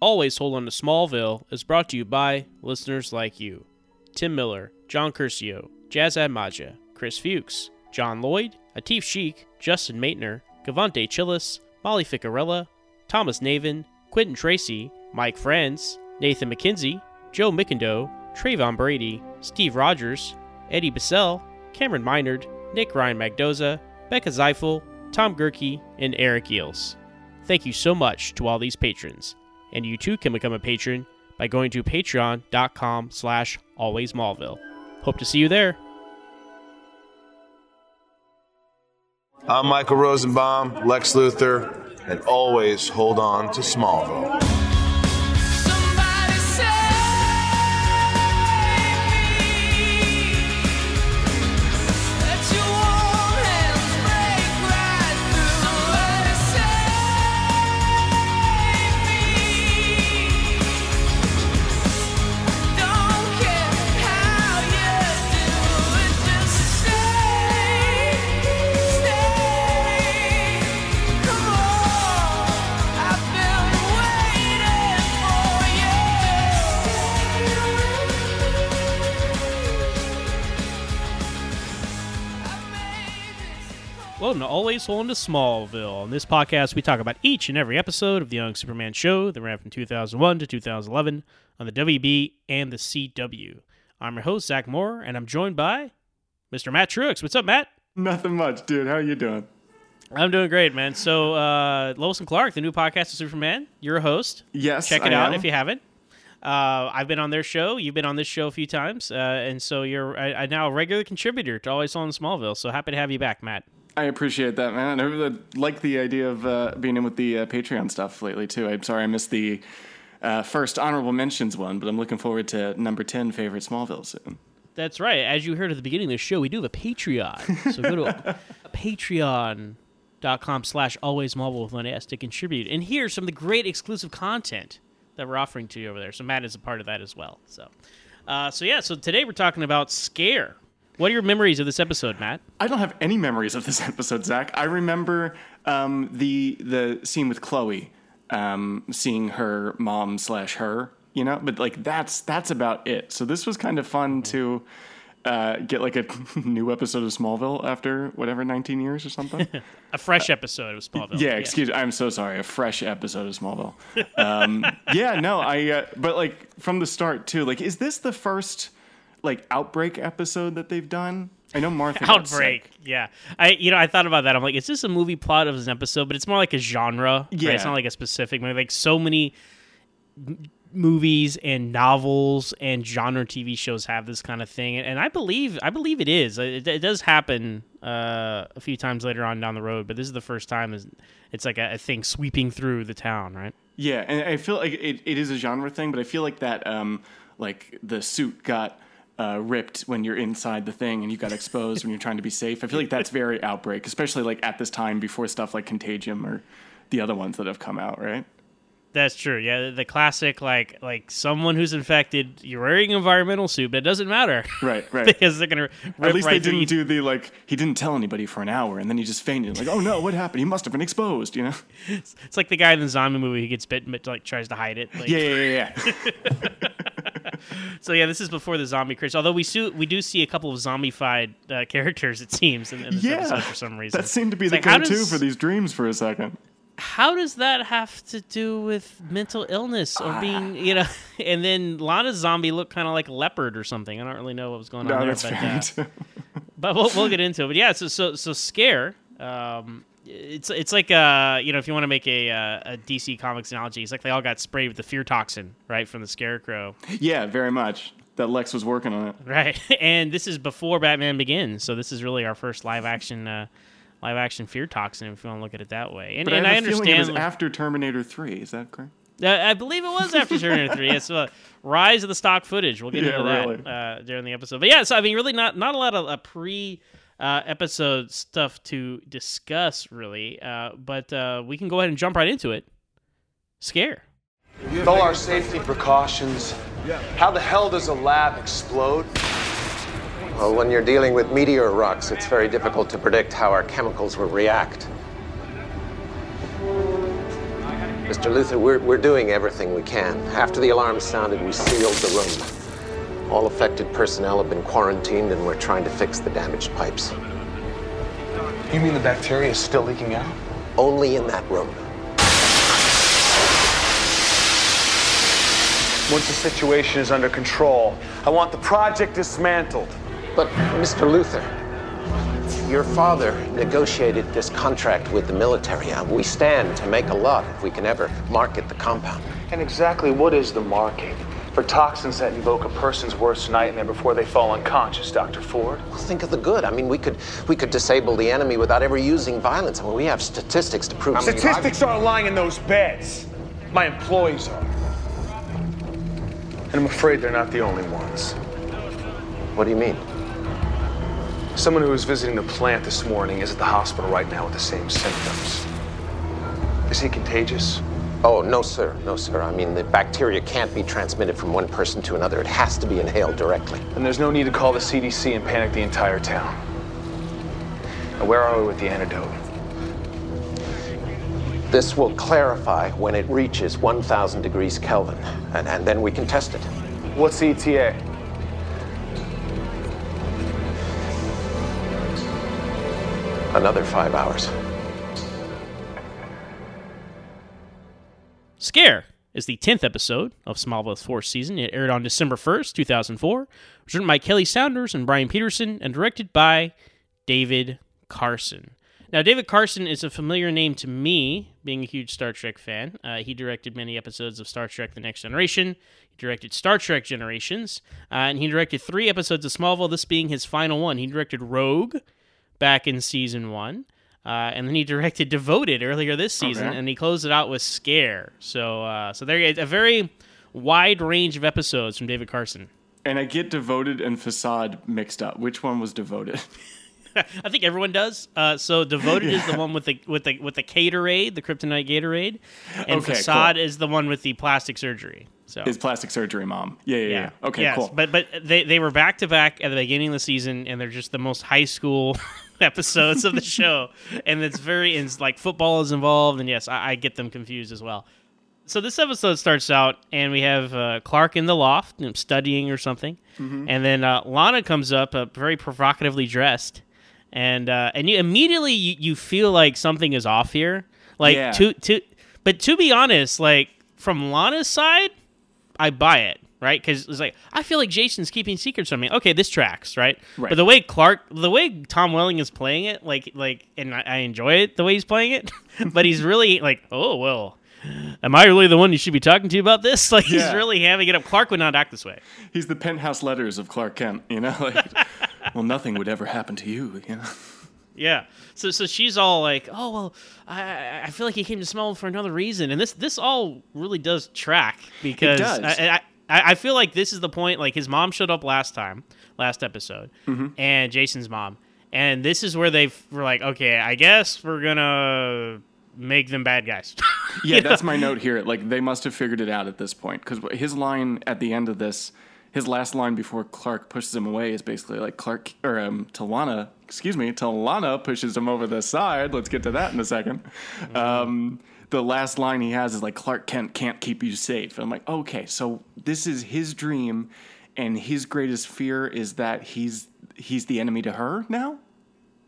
Always Hold On to Smallville is brought to you by listeners like you Tim Miller, John Curcio, Jazz Admaja, Chris Fuchs, John Lloyd, Atif Sheik, Justin Maitner, Gavante Chillis, Molly Ficarella, Thomas Navin, Quentin Tracy, Mike Friends, Nathan McKenzie, Joe Mickendo, Trayvon Brady, Steve Rogers, Eddie Bissell, Cameron Minard, Nick Ryan Magdoza, Becca Zeifel, Tom Gerke, and Eric Eels. Thank you so much to all these patrons. And you too can become a patron by going to patreon.com slash alwaysmallville. Hope to see you there. I'm Michael Rosenbaum, Lex Luthor, and always hold on to Smallville. Welcome to Always Holding to Smallville. On this podcast, we talk about each and every episode of the Young Superman show that ran from 2001 to 2011 on the WB and the CW. I'm your host, Zach Moore, and I'm joined by Mr. Matt Truex. What's up, Matt? Nothing much, dude. How you doing? I'm doing great, man. So, uh, Lois and Clark, the new podcast of Superman, you're a host. Yes, Check it I out am. if you haven't. Uh, I've been on their show. You've been on this show a few times, uh, and so you're uh, now a regular contributor to Always on Smallville. So happy to have you back, Matt. I appreciate that, man. I really like the idea of uh, being in with the uh, Patreon stuff lately too. I'm sorry I missed the uh, first honorable mentions one, but I'm looking forward to number ten favorite Smallville soon. That's right. As you heard at the beginning of the show, we do have a Patreon. So go to patreon.com slash alwaysmallville with one S to contribute. And here's some of the great exclusive content that we're offering to you over there. So Matt is a part of that as well. So uh, so yeah, so today we're talking about Scare. What are your memories of this episode, Matt? I don't have any memories of this episode, Zach. I remember um, the the scene with Chloe, um, seeing her mom slash her, you know, but like that's that's about it. So this was kind of fun to uh, get like a new episode of Smallville after whatever 19 years or something. A fresh episode of Smallville. Yeah, excuse me. I'm so sorry. A fresh episode of Smallville. Um, yeah, no, I. Uh, but like from the start too. Like, is this the first like outbreak episode that they've done? I know Martha. Outbreak. Yeah. I you know, I thought about that. I'm like, is this a movie plot of an episode? But it's more like a genre. right? Yeah. It's not like a specific movie. Like so many m- movies and novels and genre TV shows have this kind of thing. And I believe I believe it is. It, it does happen uh, a few times later on down the road, but this is the first time is it's like a, a thing sweeping through the town, right? Yeah, and I feel like it, it is a genre thing, but I feel like that um, like the suit got. Uh, ripped when you're inside the thing and you got exposed when you're trying to be safe. I feel like that's very outbreak, especially like at this time before stuff like Contagion or the other ones that have come out, right? That's true. Yeah, the, the classic like like someone who's infected, you're wearing an environmental suit, but it doesn't matter. Right, right. because they're gonna At least right they didn't do the like he didn't tell anybody for an hour and then he just fainted. Like, oh no, what happened? He must have been exposed, you know? It's like the guy in the zombie movie who gets bitten but like tries to hide it. Like, Yeah, yeah, yeah, yeah. So yeah, this is before the zombie craze. Although we see, we do see a couple of zombified uh, characters, it seems, in, in this yeah. episode for some reason. That seemed to be It's the like, go-to does- for these dreams for a second. how does that have to do with mental illness or being, you know? And then Lana's zombie looked kind of like a leopard or something. I don't really know what was going on No, there, but, uh, but we'll, we'll get into it. But yeah, so so so scare. Um, it's it's like uh you know if you want to make a uh, a DC Comics analogy, it's like they all got sprayed with the fear toxin right from the Scarecrow, yeah, very much. That Lex was working on it. right? And this is before Batman Begins, so this is really our first live action uh, live action fear toxin if you want to look at it that way. And, But and I I, have a feeling it was understand. after Terminator 3. Is that correct? Uh, I believe it was after Terminator Three. It's uh, rise of the stock footage. We'll get Yeah, into that really. uh, during the episode. But yeah, so I mean, really not not a lot of pre uh, episode stuff to discuss, really. Uh, but uh, we can go ahead and jump right into it. Scare. With all our safety precautions, how the hell does a lab explode? Well, when you're dealing with meteor rocks, it's very difficult to predict how our chemicals will react. Mr. Luthor, we're, we're doing everything we can. After the alarm sounded, we sealed the room. All affected personnel have been quarantined, and we're trying to fix the damaged pipes. You mean the bacteria is still leaking out? Only in that room. Once the situation is under control, I want the project dismantled. But, Mr. Luthor, your father negotiated this contract with the military. We stand to make a lot if we can ever market the compound. And exactly what is the marking for toxins that invoke a person's worst nightmare before they fall unconscious, Dr. Ford? Well, think of the good. I mean, we could we could disable the enemy without ever using violence. I mean, we have statistics to prove. Statistics aren't lying in those beds. My employees are. And I'm afraid they're not the only ones. What do you mean? Someone who was visiting the plant this morning is at the hospital right now with the same symptoms. Is he contagious? Oh, no, sir. No, sir. I mean, the bacteria can't be transmitted from one person to another. It has to be inhaled directly. And there's no need to call the CDC and panic the entire town. Now, where are we with the antidote? This will clarify when it reaches 1,000 degrees Kelvin, and, and then we can test it. What's the ETA? Another five hours. Scare is the 10th episode of Smallville's fourth season. It aired on December 1st, 2004. It was written by Kelly Souders and Brian Peterson and directed by David Carson. Now, David Carson is a familiar name to me, being a huge Star Trek fan. Uh, he directed many episodes of Star Trek The Next Generation. He directed Star Trek Generations. Uh, and he directed three episodes of Smallville, this being his final one. He directed Rogue back in season one. Uh, and then he directed Devoted earlier this season, Okay. and he closed it out with Scare. So, uh, so there is a very wide range of episodes from David Carson. And I get devoted and facade mixed up. Which one was devoted? I think everyone does. Uh, so Devoted is the one with the with the with the Gatorade, the Kryptonite Gatorade, and Okay, Facade cool. is the one with the plastic surgery. So His plastic surgery mom. Yeah, yeah, yeah. Okay, Yes, cool. But but they they were back to back at the beginning of the season, and they're just the most high school episodes of the show, and it's very it's like football is involved, and yes, I, I get them confused as well. So this episode starts out, and we have uh, Clark in the loft you know, studying or something, Mm-hmm. and then uh, Lana comes up, uh, very provocatively dressed, and uh, and you immediately you, you feel like something is off here, like Yeah. to to, but to be honest, like from Lana's side, I buy it, right? Because it's like I feel like Jason's keeping secrets from me. Okay, this tracks, right? Right. But the way Clark, the way Tom Welling is playing it, like like, and I, I enjoy it the way he's playing it, but he's really like, oh well. Am I really the one you should be talking to about this? Like he's really having it up. Clark would not act this way. He's the penthouse letters of Clark Kent, you know? Like, well, nothing would ever happen to you, you know? Yeah. So so she's all like, "Oh well, I I- feel like he came to Smallville for another reason," and this this all really does track because it does. I, I I I feel like this is the point. Like his mom showed up last time, last episode, Mm-hmm. and Jason's mom, and this is where they were like, "Okay, I guess we're gonna make them bad guys." Yeah, that's my note here. Like, they must have figured it out at this point. Because his line at the end of this, his last line before Clark pushes him away is basically like, Clark, or um, Talana, excuse me, Talana pushes him over the side. Let's get to that in a 2nd Um, the last line he has is like, Clark Kent can't keep you safe. And I'm like, okay, so this is his dream, and his greatest fear is that he's he's the enemy to her now?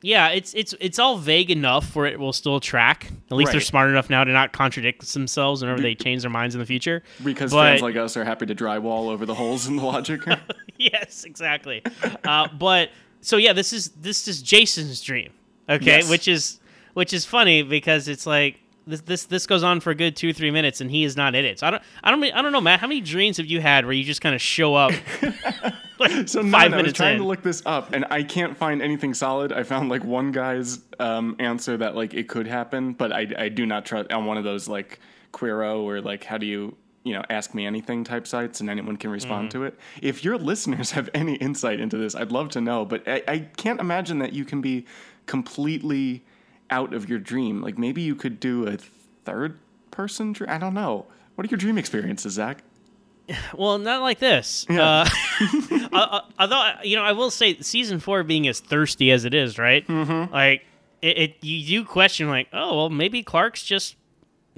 yeah, it's it's it's all vague enough where it will still track. At least they're smart enough now to not contradict themselves whenever they change their minds in the future. Because But- fans like us are happy to drywall over the holes in the logic. yes, exactly. uh, but so yeah, this is this is Jason's dream. Okay, Yes. which is which is funny because it's like this this this goes on for a good two three minutes and he is not in it. So I don't I don't I don't know, Matt. How many dreams have you had where you just kind of show up? like so five none, I was trying in. to look this up, and I can't find anything solid. I found like one guy's um, answer that like it could happen, but I, I do not trust on one of those like Quora or like how do you you know ask me anything type sites, and anyone can respond Mm-hmm. to it. If your listeners have any insight into this, I'd love to know. But I, I can't imagine that you can be completely out of your dream. Like maybe you could do a third person dream. I don't know. What are your dream experiences, Zach? Well, not like this. Yeah. Uh, uh, although you know, I will say season four being as thirsty as it is, right? Mm-hmm. Like it, it, you do question like, oh well, maybe Clark's just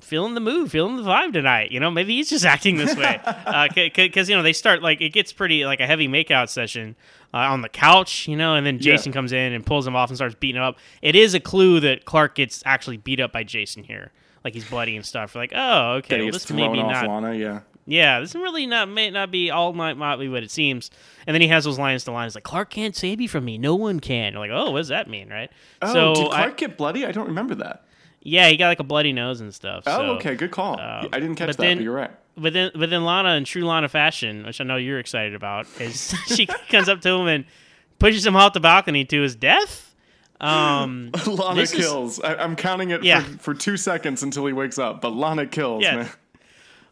feeling the mood, feeling the vibe tonight. You know, maybe he's just acting this way. Because you know they start like it gets pretty like a heavy makeout session uh, on the couch, you know, and then Jason comes in and pulls him off and starts beating him up. It is a clue that Clark gets actually beat up by Jason here. Like he's bloody and stuff. We're like, oh, okay, well, this maybe not. Lana, yeah. Yeah, this really not may not be all might not be what it seems. And then he has those lines to lines like Clark can't save you from me, no one can. You're like, oh, what does that mean, right? Oh, so did I- Clark get bloody? I don't remember that. Yeah, he got like a bloody nose and stuff. Oh, so- okay, good call. um, I didn't catch that, then- but you're right. But then, but then Lana in true Lana fashion, which I know you're excited about, is she comes up to him and pushes him off the balcony to his death. Um, Lana this is- kills. I, I'm counting it Yeah. for, for two seconds until he wakes up, but Lana kills. Yeah. Man.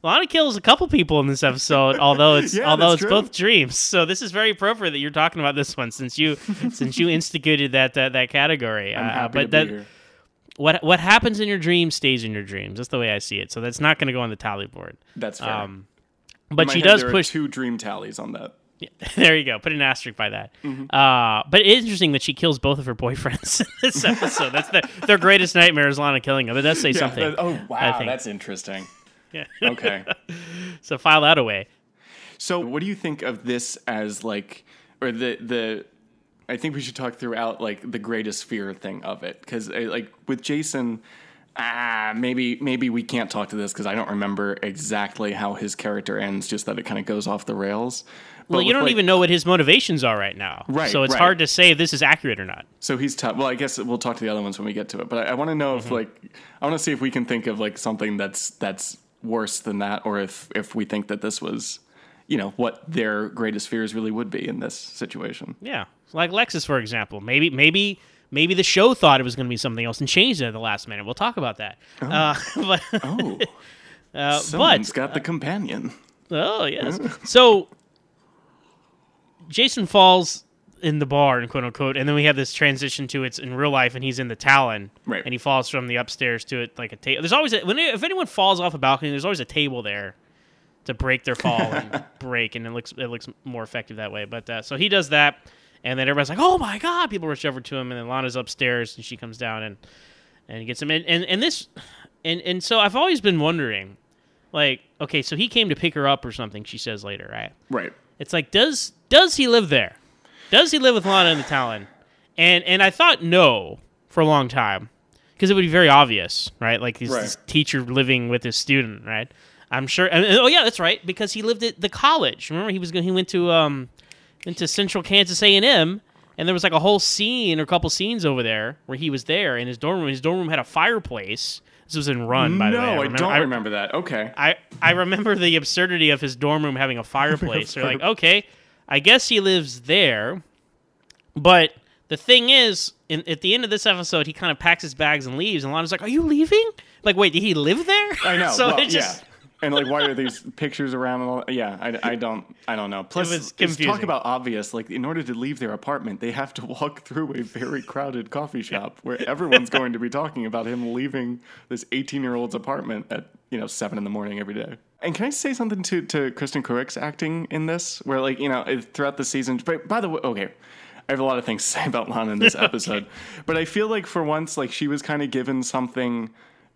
Lana kills a couple people in this episode, although it's Yeah, although it's true. both dreams. So this is very appropriate that you're talking about this one since you since you instigated that that, that category. I'm Uh, happy but to that here. What what happens in your dreams stays in your dreams. That's the way I see it. So that's not going to go on the tally board. That's fair. Um, but she head, does push. two dream tallies on that. there you go. Put an asterisk by that. Mm-hmm. Uh, but it is interesting that she kills both of her boyfriends in this episode. That's the, their greatest nightmare is Lana killing them. But it does say Yeah, something. that- oh, wow. That's interesting. Yeah. Okay. so file that away. So, what do you think of this as like, or the the? I think we should talk throughout like the greatest fear thing of it because like with Jason, ah, maybe maybe we can't talk to this because I don't remember exactly how his character ends. Just that it kind of goes off the rails. But Well, you don't like- even know what his motivations are right now. Right, So it's right. hard to say if this is accurate or not. So he's tough. Well, I guess we'll talk to the other ones when we get to it. But I, I want to know Mm-hmm. if like I want to see if we can think of like something that's that's worse than that, or if if we think that this was, you know, what their greatest fears really would be in this situation. Yeah. Like Lexus, for example. Maybe maybe maybe the show thought it was going to be something else and changed it at the last minute. We'll talk about that. Uh, but Oh, uh, someone's but got the companion. oh yes. So Jason falls in the bar, in quote unquote, and then we have this transition to it's in real life, and he's in the Talon, Right. And he falls from the upstairs to it like a table. There's always a, when if anyone falls off a balcony, there's always a table there to break their fall and break, and it looks it looks more effective that way. But uh, so he does that, and then everybody's like, "Oh my god!" People rush over to him, and then Lana's upstairs, and she comes down and and gets him. And and, and this, and and so I've always been wondering, like, okay, so he came to pick her up or something. She says later, right? Right. It's like, does does he live there? Does he live with Lana in the Talon? And and I thought no for a long time because it would be very obvious, right? Like he's Right. this teacher living with his student, right? I'm sure. And, and- oh yeah, that's right because he lived at the college. Remember, he was going. He went to um into Central Kansas A and M, and there was like a whole scene or a couple scenes over there where he was there in his dorm room. His dorm room had a fireplace. This was in Run, by no, the way. I, don't remember that. Okay. I, I remember the absurdity of his dorm room having a fireplace. They're like, okay, I guess he lives there. But the thing is, in, at the end of this episode, he kind of packs his bags and leaves, and Lana's like, "Are you leaving? Like, wait, did he live there?" I know. so well, it just yeah. And like, why are these pictures around? And all, yeah, I, I don't, I don't know. Plus, was it's- confusing. talk about obvious. Like, in order to leave their apartment, they have to walk through a very crowded coffee shop where everyone's going to be talking about him leaving this 18 year old's apartment at you know seven in the morning every day. And can I say something to to Kristin Kreuk's acting in this, where like you know throughout the season. But by the way, okay. I have a lot of things to say about Lana in this episode, but I feel like for once, like she was kind of given something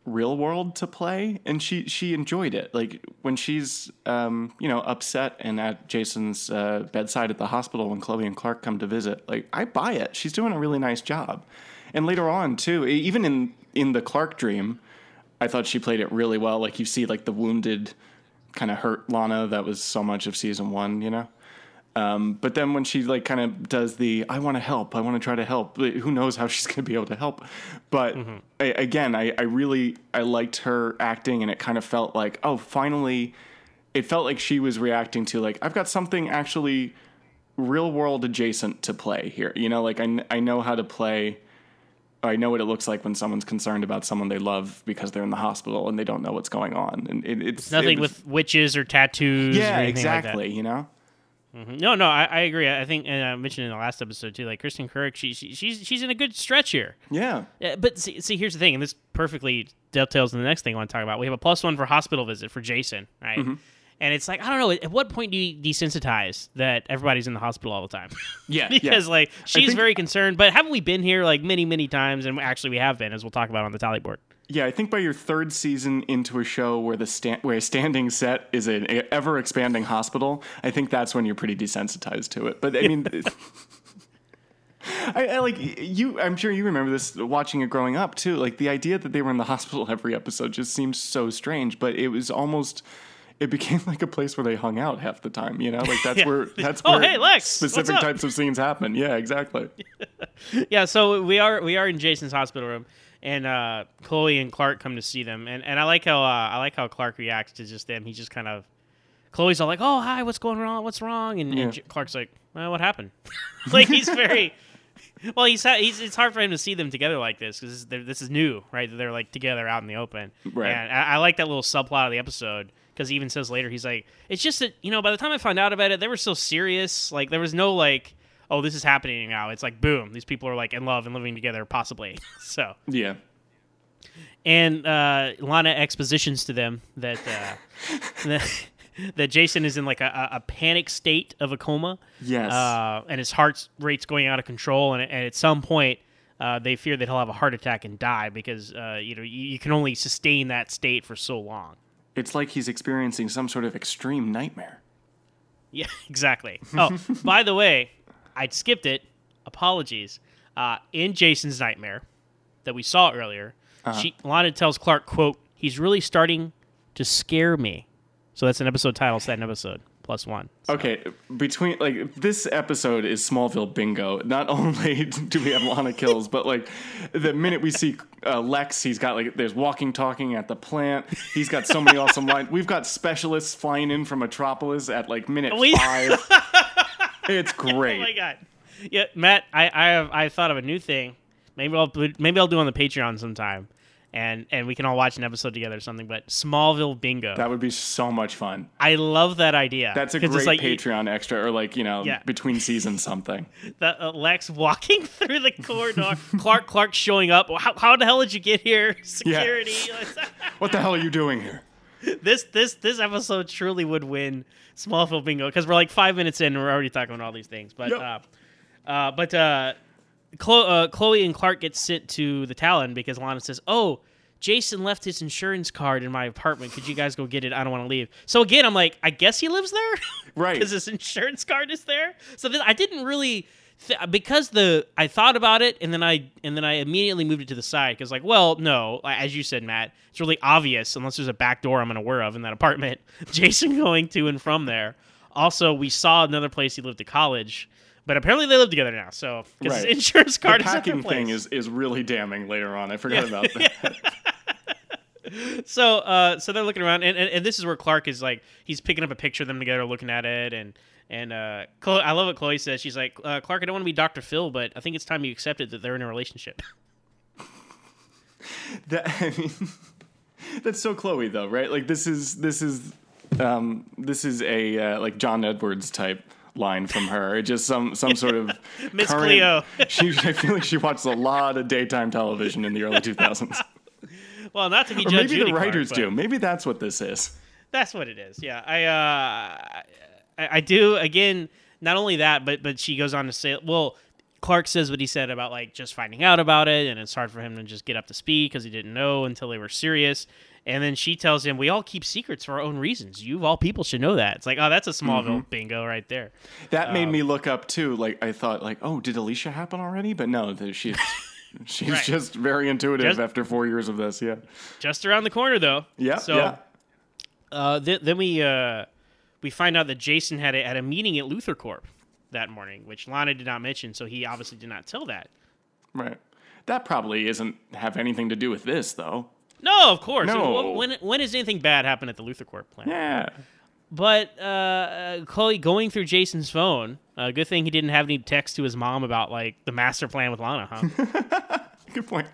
real world to play, and she she enjoyed it. Like when she's um, you know upset and at Jason's uh, bedside at the hospital when Chloe and Clark come to visit, like I buy it. She's doing a really nice job. And later on too, even in in the Clark dream, I thought she played it really well. Like you see like the wounded, kind of hurt Lana that was so much of season one, you know. Um, but then when she like kind of does the I want to help, I want to try to help. Who knows how she's going to be able to help? But I, again, I, I really I liked her acting, and it kind of felt like oh, finally, it felt like she was reacting to like I've got something actually real world adjacent to play here. You know, like I I know how to play. I know what it looks like when someone's concerned about someone they love because they're in the hospital and they don't know what's going on, and it, it's Nothing it was- with witches or tattoos. or yeah, anything like that. exactly. You know. Mhm. No, no, I, I agree. I think, and I mentioned in the last episode too, like Kristin Kreuk, she, she she's she's in a good stretch here. Yeah. Yeah, but see, see, here's the thing, and this perfectly dovetails in the next thing I want to talk about. We have a plus one for hospital visit for Jason, right? Mm-hmm. And it's like I don't know. At what point do you desensitize that everybody's in the hospital all the time? Yeah, because yeah. like she's think- very concerned. But haven't we been here like many, many times? And actually, we have been, as we'll talk about on the tally board. Yeah, I think by your third season into a show where the where a standing set is an ever expanding hospital, I think that's when you're pretty desensitized to it. But I mean, I, I like you. I'm sure you remember this watching it growing up too. Like the idea that they were in the hospital every episode just seems so strange. But it was almost. It became like a place where they hung out half the time, you know. Like that's Yeah. where that's Oh, where hey, Lex, specific types of scenes happen. Yeah, exactly. yeah, so we are we are in Jason's hospital room, and uh, Chloe and Clark come to see them, and, and I like how uh, I like how Clark reacts to just them. He just kind of Chloe's all like, "Oh, hi, what's going wrong? What's wrong?" And, Yeah. and J- Clark's like, well, "What happened?" like he's very well. He's, ha- he's it's hard for him to see them together like this because this, this is new, right? They're like together out in the open. Right. And I, I like that little subplot of the episode because he even says later he's like, "It's just that you know, by the time I found out about it, they were so serious. Like there was no like." Oh, this is happening now. It's like boom. These people are like in love and living together, possibly. so, Yeah. and uh, Lana expositions to them that uh, that, that Jason is in like a, a a panic state of a coma. Yes. Uh, and his heart rate's going out of control, and, and at some point, uh, they fear that he'll have a heart attack and die because uh, you know you, you can only sustain that state for so long. It's like he's experiencing some sort of extreme nightmare. Yeah, exactly. Oh, by the way, I skipped it. Apologies. Uh, in Jason's nightmare that we saw earlier, she Lana tells Clark, "quote He's really starting to scare me." So that's an episode title. Set an episode plus one. Okay, between like this episode is Smallville bingo. Not only do we have Lana kills, but like the minute we see uh, Lex, he's got like there's walking, talking at the plant. He's got so many awesome lines. We've got specialists flying in from Metropolis at like minute We- five. it's great. Oh my god. Yeah, Matt, I I have I thought of a new thing. Maybe I'll maybe I'll do on the Patreon sometime, and and we can all watch an episode together or something. But Smallville bingo. That would be so much fun. I love that idea. That's a great like Patreon extra, or like you know, Yeah. between seasons something. the uh, Lex walking through the corridor, Clark Clark showing up. How, how the hell did you get here? Security. What the hell are you doing here? this this this episode truly would win Smallville bingo because we're like five minutes in and we're already talking about all these things. But Yep. uh, uh, but uh, Chloe, uh, Chloe and Clark get sent to the Talon because Lana says, "Oh." Jason left his insurance card in my apartment. Could you guys go get it? I don't want to leave. So again, I'm like, I guess he lives there, Right. Because his insurance card is there. So then I didn't really th- because the I thought about it and then I and then I immediately moved it to the side because like, well, no, as you said, Matt, it's really obvious unless there's a back door I'm unaware of in that apartment. Jason going to and from there. Also, we saw another place he lived at college, but apparently they live together now. So because Right. insurance card the is packing place. thing is is really damning later on. I forgot about that. so uh so they're looking around and, and, and this is where clark is like he's picking up a picture of them together looking at it and and uh Chloe, i love what chloe says she's like uh, clark i don't want to be dr phil but i think it's time you accepted that they're in a relationship That I mean, that's so Chloe though, right? Like this is this is um, this is a uh, like John Edwards type line from her. Just some some sort of Miss Cleo. she, I feel like she watched a lot of daytime television in the early 2000s. Well not to be or Judge maybe the writers Clark, do. Maybe that's what this is. that's what it is yeah i uh I, I do again not only that but but she goes on to say well Clark says what he said about like just finding out about it, and it's hard for him to just get up to speed because he didn't know until they were serious. And then she tells him, "We all keep secrets for our own reasons. You of all people should know that." It's like, oh, that's a Smallville Mhm. bingo right there. That made Um, me look up too. Like I thought, like, oh, did Alicia happen already? But no, she's she's Right. just very intuitive Just- after four years of this. Yeah. just around the corner though. Yeah, So, yeah. Uh, th- then we uh, we find out that Jason had a, had a meeting at LuthorCorp that morning, which Lana did not mention, so he obviously did not tell that. Right. That probably isn't have anything to do with this, though. No, of course. No. When when has anything bad happened at the LuthorCorp plant? Yeah. But uh, uh, Chloe going through Jason's phone. Uh, good thing he didn't have any text to his mom about like the master plan with Lana, huh? Good point.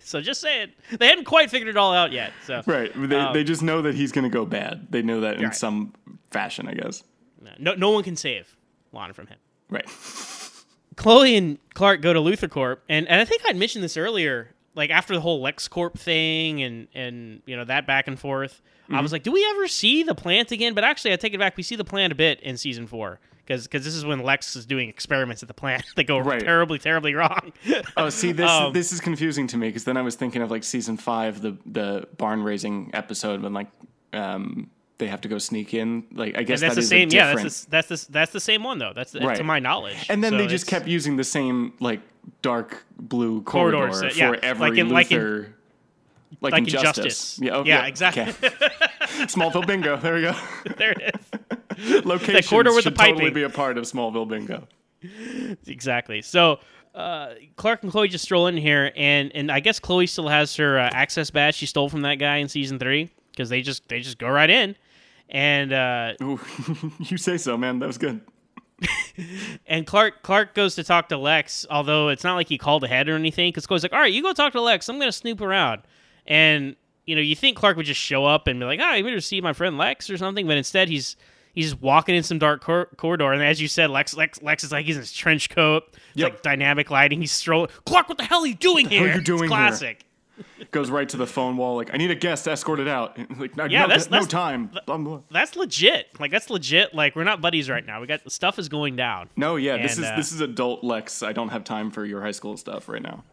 so just saying, they hadn't quite figured it all out yet. So Right. They, um, they just know that he's going to go bad. They know that in Right. some fashion, I guess. no no one can save Lana from him. Right. Chloe and Clark go to LuthorCorp, and, and I think I'd mentioned this earlier, like after the whole LexCorp thing and and you know that back and forth. I Mhm. was like, do we ever see the plant again? But actually, I take it back. We see the plant a bit in season four because because this is when Lex is doing experiments at the plant that go Right. terribly, terribly wrong. Oh, see, this Um, this is confusing to me because then I was thinking of like season five, the the barn raising episode when like um they have to go sneak in. Like I guess that's that the same. A Yeah, that's the, that's the that's the same one though. That's Right. to my knowledge. And then So they just kept using the same like dark blue Corridors, corridor uh, yeah, for every like in- like in- Luthor. Like, in Justice. Justice. Yeah, oh, Yeah, exactly. okay. Smallville bingo. There we go. there it is. Locations corridor with the should totally be a part of Smallville bingo. exactly. So uh, Clark and Chloe just stroll in here, and and I guess Chloe still has her uh, access badge she stole from that guy in season three because they just they just go right in, and uh, you say so, man. That was good. And Clark Clark goes to talk to Lex, although it's not like he called ahead or anything. Because Chloe's like, "All right, you go talk to Lex. I'm gonna snoop around," and you know you think Clark would just show up and be like, "Ah, you better to see my friend Lex or something," but instead he's he's just walking in some dark cor- corridor, and as you said, Lex Lex Lex is like he's in his trench coat, it's like dynamic lighting. He's strolling. Clark, what the hell are you doing What here? are you doing it's here? Goes right to the phone wall. Like I need a guest escorted out. Like Yeah, no, that's- no that's- time. Blah, blah. That's legit. Like that's legit. Like we're not buddies right now. We got stuff is going down. No, yeah, this is uh, this is adult Lex. I don't have time for your high school stuff right now.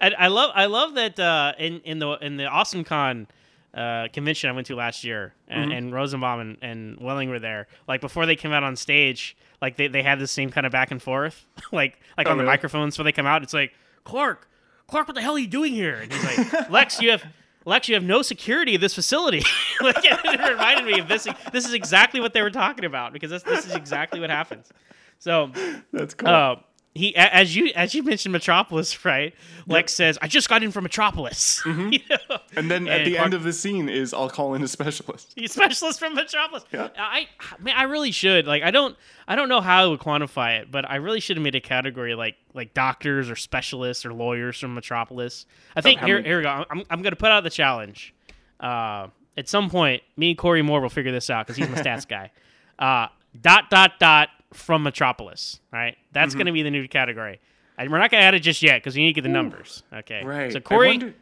And I love I love that uh, in in the in the Awesome Con uh, convention I went to last year, and, Mhm. and Rosenbaum and, and Welling were there. Like before they came out on stage, like they, they had the same kind of back and forth, like like Oh, on the really? microphones before they come out. It's like Clark, Clark, what the hell are you doing here? And he's like, Lex, you have. Lex, you have no security at this facility. like, it reminded me of this. This is exactly what they were talking about because this, this is exactly what happens. So that's cool. Uh, he, as you as you mentioned, Metropolis, right? Lex says, "I just got in from Metropolis." You know? And then at And the Clark- end of the scene is I'll call in a specialist. He's a specialist from Metropolis. yeah. I, man, I really should. Like, I don't, I don't know how I would quantify it, but I really should have made a category like, like doctors or specialists or lawyers from Metropolis. I think how here, many- here we go. I'm, I'm going to put out the challenge. Uh, at some point, me and Corey Moore will figure this out because he's my stats guy. Uh, dot dot dot from Metropolis. Right, that's Mhm. going to be the new category. And we're not going to add it just yet because we need to get the numbers. Okay, Right. So Corey, wonder-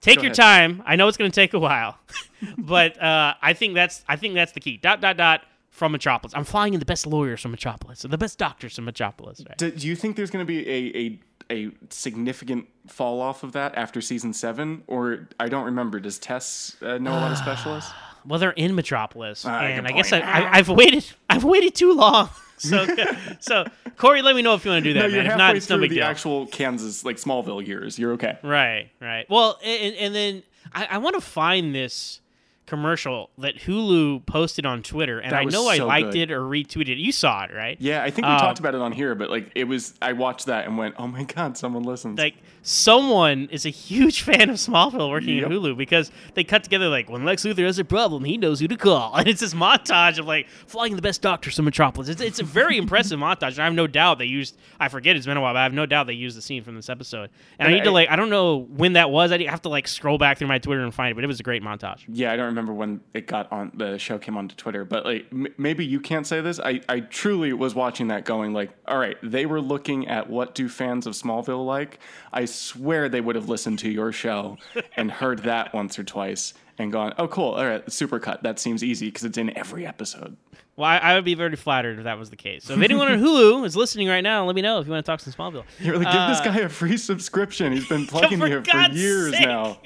take Go your ahead. time. I know it's going to take a while, but uh, I think that's I think that's the key. Dot dot dot from Metropolis. I'm flying in the best lawyers from Metropolis, or the best doctors from Metropolis. Right? Do, do you think there's going to be a, a a significant fall off of that after season seven, or I don't remember. Does Tess uh, know a lot of specialists? Well, they're in Metropolis, Ah, and I guess I. I, I've waited. I've waited too long. So, so Corey, let me know if you want to do that, no, man. you're If halfway not, it's no the deal. actual Kansas, like Smallville years. You're okay. Right, right. Well, and, and then I, I want to find this commercial that Hulu posted on Twitter, and That I know I liked good. it or retweeted it. You saw it, right? Yeah, I think we Um, talked about it on here, but like it was, I watched that and went, "Oh my god, someone listens!" Like someone is a huge fan of Smallville working Yep. at Hulu because they cut together like when Lex Luthor has a problem, he knows who to call, and it's this montage of like flying the best doctors to Metropolis. It's, it's a very impressive montage, and I have no doubt they used. I forget it's been a while, but I have no doubt they used the scene from this episode. And, And I need to like I don't know when that was. I have to like scroll back through my Twitter and find it, but it was a great montage. yeah, I don't remember when it got on the show came onto Twitter, but like m- maybe you can't say this. I I truly was watching that, going like, all right, they were looking at what do fans of Smallville like. I swear they would have listened to your show and heard that once or twice and gone, oh cool, all right, supercut. That seems easy because it's in every episode. Well, I, I would be very flattered if that was the case. So if anyone on Hulu is listening right now, let me know if you want to talk some Smallville. You're like, give this Uh, guy a free subscription. He's been plugging for you for God's years sake. now.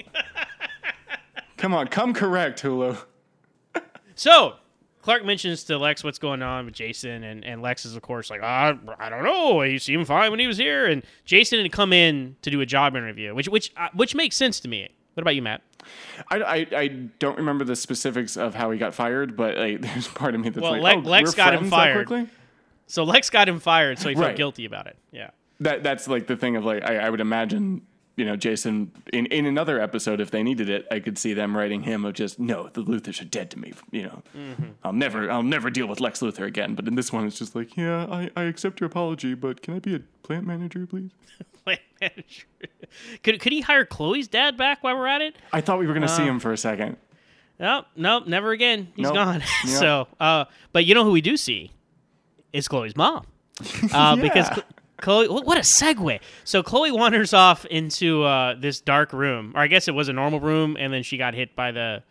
Come on, come correct, Hulu. So Clark mentions to Lex what's going on with Jason, and, and Lex is of course like, ah, I don't know. He seemed fine when he was here, and Jason had come in to do a job interview, which which uh, which makes sense to me. What about you, Matt? I, I, I don't remember the specifics of how he got fired, but like, there's part of me that's Well, like, Le- oh, Lex got him fired. quickly? So Lex got him fired, so he felt Right. guilty about it. Yeah. That that's like the thing of like I, I would imagine you know Jason in in another episode if they needed it I could see them writing him of just no the Luthors are dead to me you know Mm-hmm. I'll never I'll never deal with Lex Luthor again but in this one it's just like yeah I, I accept your apology but can I be a plant manager please Plant manager. could could he hire Chloe's dad back while we're at it? I thought we were gonna see Uh, him for a second Nope, nope, never again. He's Nope. gone. Yep. so, uh, but you know who we do see is Chloe's mom, uh, because Yeah. Cl- Chloe. What a segue! So Chloe wanders off into uh, this dark room, or I guess it was a normal room, and then she got hit by the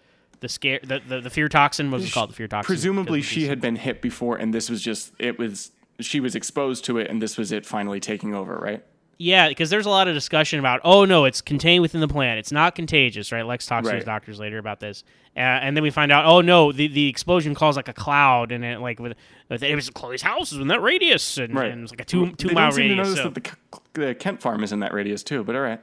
the scare the the, the fear toxin. What was it called? The fear toxin. presumably she had been hit before and this was just it was she was exposed to it and this was it finally taking over right Yeah, because there's a lot of discussion about, oh no, it's contained within the plant. It's not contagious, right? Lex talks to his doctors later about this, uh, and then we find out, oh no, the, the explosion caused like a cloud, and it like with, with it was Chloe's house in that radius, and, right and it was like a two two they mile seem to notice so- that the, the Kent farm is in that radius too but all right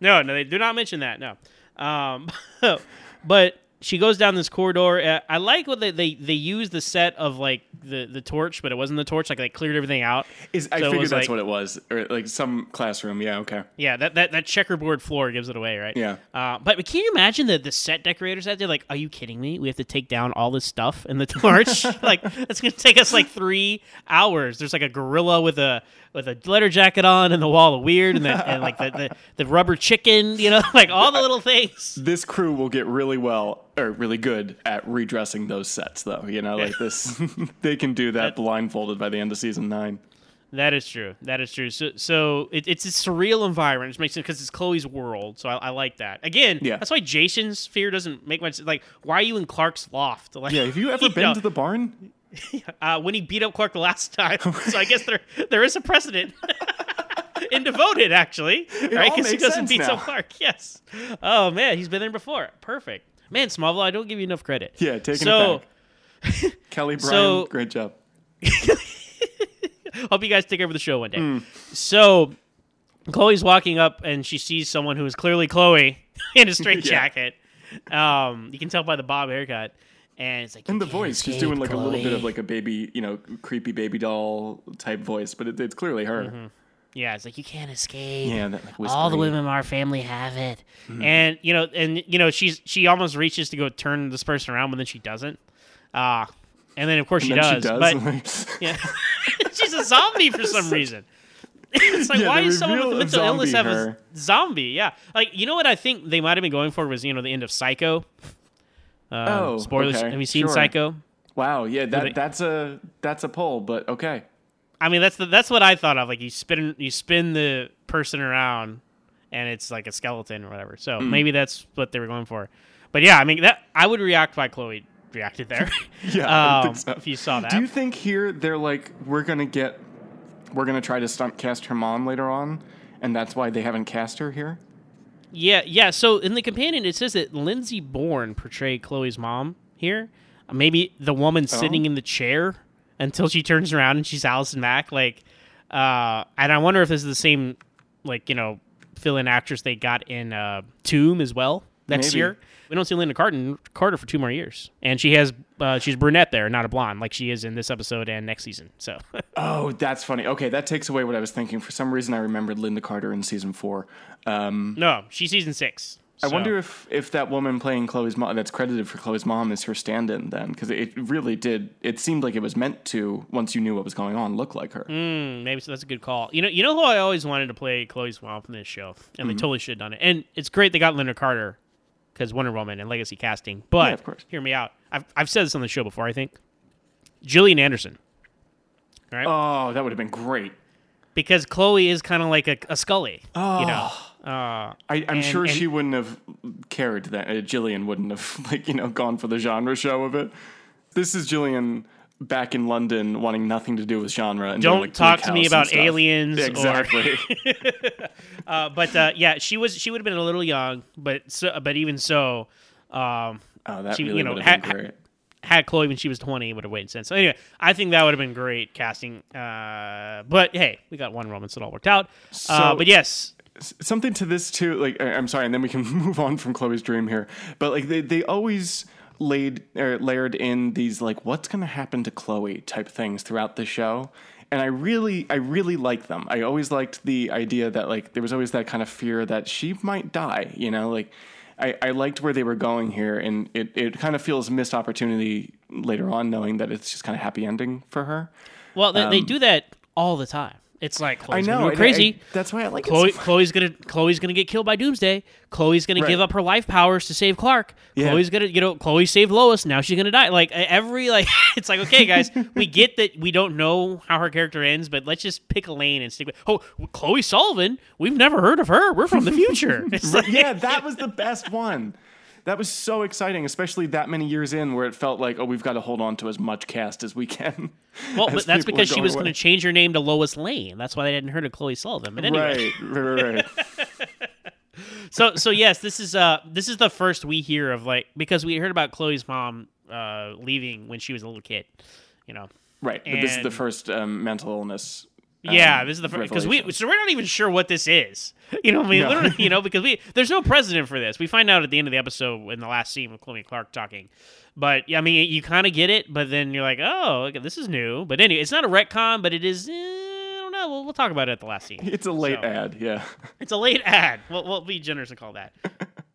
No, no, they do not mention that. No, um, but she goes down this corridor. Uh, I like what they, they they use the set of like the the torch, but it wasn't the torch. Like they cleared everything out. Is I So figured that's like- what it was, or like some classroom. Yeah, okay. Yeah, that, that that checkerboard floor gives it away, right? Yeah. Uh, but can you imagine the the set decorators out there? Like, are you kidding me? We have to take down all this stuff in the torch. like, it's gonna take us like three hours. There's like a gorilla with a with a letter jacket on and the wall of weird and, the, and like the, the the rubber chicken. You know, like all the little things. This crew will get really well or really good at redressing those sets, though. You know, like this, they can do that blindfolded by the end of season nine. That is true. That is true. So, so it, it's a surreal environment, which makes sense because it's Chloe's world. So I, I like that. Again, Yeah. that's why Jason's fear doesn't make much. Like, why are you in Clark's loft? Like, Yeah, have you ever been know, to the barn? uh, when he beat up Clark the last time. so I guess there there is a precedent. in devoted, actually, right? Because he doesn't beat now. up Clark. Yes. Oh man, he's been there before. Perfect. Man, Smallville, I don't give you enough credit. Yeah, taking so, it back. Kelly Bryan, so- great job. Hope you guys take over the show one day. Hmm. So, Chloe's walking up and she sees someone who is clearly Chloe in a straight Yeah. jacket. Um, you can tell by the bob haircut, and it's like And the voice, she's doing like a little bit of like a baby, you know, creepy baby doll type voice, but it, it's clearly her. Mm-hmm. Yeah, it's like you can't escape. Yeah, that, like, All the women in our family have it, Mm-hmm. and you know, and you know, she's she almost reaches to go turn this person around, but then she doesn't. Uh and then of course she, then does, she but does. yeah, she's a zombie for some reason. it's like Yeah, why is someone with a mental illness zombie have a zombie? Yeah, like you know what I think they might have been going for was you know the end of Psycho. Uh, Oh, spoilers! okay, Have you seen sure. Psycho? wow, yeah, that that's a that's a pull, but okay. I mean, that's the that's what I thought of. Like you spin you spin the person around, and it's like a skeleton or whatever. So Mm. maybe that's what they were going for. But yeah, I mean that I would react by Chloe reacted there. Yeah, um, so. if you saw that. Do you think here they're like we're gonna get we're gonna try to stunt cast her mom later on, and that's why they haven't cast her here? Yeah, yeah. So in the companion, it says that Lindsay Bourne portrayed Chloe's mom here. Uh, Maybe the woman Oh. sitting in the chair until she turns around and she's Allison Mack. Like, uh, and I wonder if this is the same, like you know, fill-in actress they got in uh, Tomb as well next Maybe. year. We don't see Lynda Carter Carter for two more years, and she has uh, she's brunette there, not a blonde, like she is in this episode and next season. So Oh, that's funny. Okay, that takes away what I was thinking. For some reason, I remembered Lynda Carter in season four. Um, no, she's season six. I wonder if if that woman playing Chloe's mom, that's credited for Chloe's mom, is her stand-in then, because it really did. It seemed like it was meant to, once you knew what was going on, look like her. Mm, maybe so that's a good call. You know, you know who I always wanted to play Chloe's mom in this show, and they Mhm. totally should have done it. And it's great they got Lynda Carter because Wonder Woman and legacy casting. But Yeah, of course. hear me out. I've I've said this on the show before. I think Gillian Anderson, right? Oh, that would have been great. because Chloe is kind of like a, a Scully. You know. Oh. Uh, I, I'm and- sure and- she wouldn't have cared that uh, Gillian wouldn't have like you know gone for the genre show of it. This is Gillian back in London wanting nothing to do with genre. And Don't like, talk to me about aliens or- Exactly. uh, but uh, yeah, she was she would have been a little young, but so, but even so, um, oh, that she, really you know, would have been great. had Chloe when she was 20, it would have made sense. So anyway, I think that would have been great casting. Uh, but hey, we got one romance that all worked out. uh, but yes, something to this too like i'm sorry and then we can move on from chloe's dream here but like they, they always laid or layered in these like what's going to happen to chloe type things throughout the show and i really i really like them i always liked the idea that like there was always that kind of fear that she might die you know like I, I liked where they were going here, and it, it kind of feels missed opportunity later on, knowing that it's just kind of happy ending for her. well, they, they Um, do that all the time. It's like Chloe's know, gonna go crazy. I- that's why I like it Chloe. so. Chloe's gonna Chloe's gonna get killed by Doomsday. Chloe's gonna Right. give up her life powers to save Clark. Yeah. Chloe's gonna you know Chloe saved Lois. Now she's gonna die. Like every like it's like okay guys, we get that we don't know how her character ends, but let's just pick a lane and stick with. Oh, Chloe Sullivan. We've never heard of her. We're from the future. Like- yeah, that was the best one. That was so exciting, especially that many years in, where it felt like, oh, we've got to hold on to as much cast as we can. Well, but that's because she was going to change her name to Lois Lane. That's why they hadn't heard of Chloe Sullivan. But anyway, Right, right, right, so so yes, this is uh this is the first we hear of like because we heard about Chloe's mom uh leaving when she was a little kid, you know. right. But this is the first um, mental illness. Um, Yeah, this is the first because we so we're not even sure what this is. You know, I mean, No. literally, you know, because we there's no precedent for this. We find out at the end of the episode in the last scene with Chloe Clark talking, but yeah, I mean, you kind of get it, but then you're like, oh, okay, this is new. But anyway, it's not a retcon, but it is. Eh, I don't know. We'll, we'll talk about it at the last scene. It's a late So- ad, yeah. It's a late ad. We'll, we'll be generous and call that.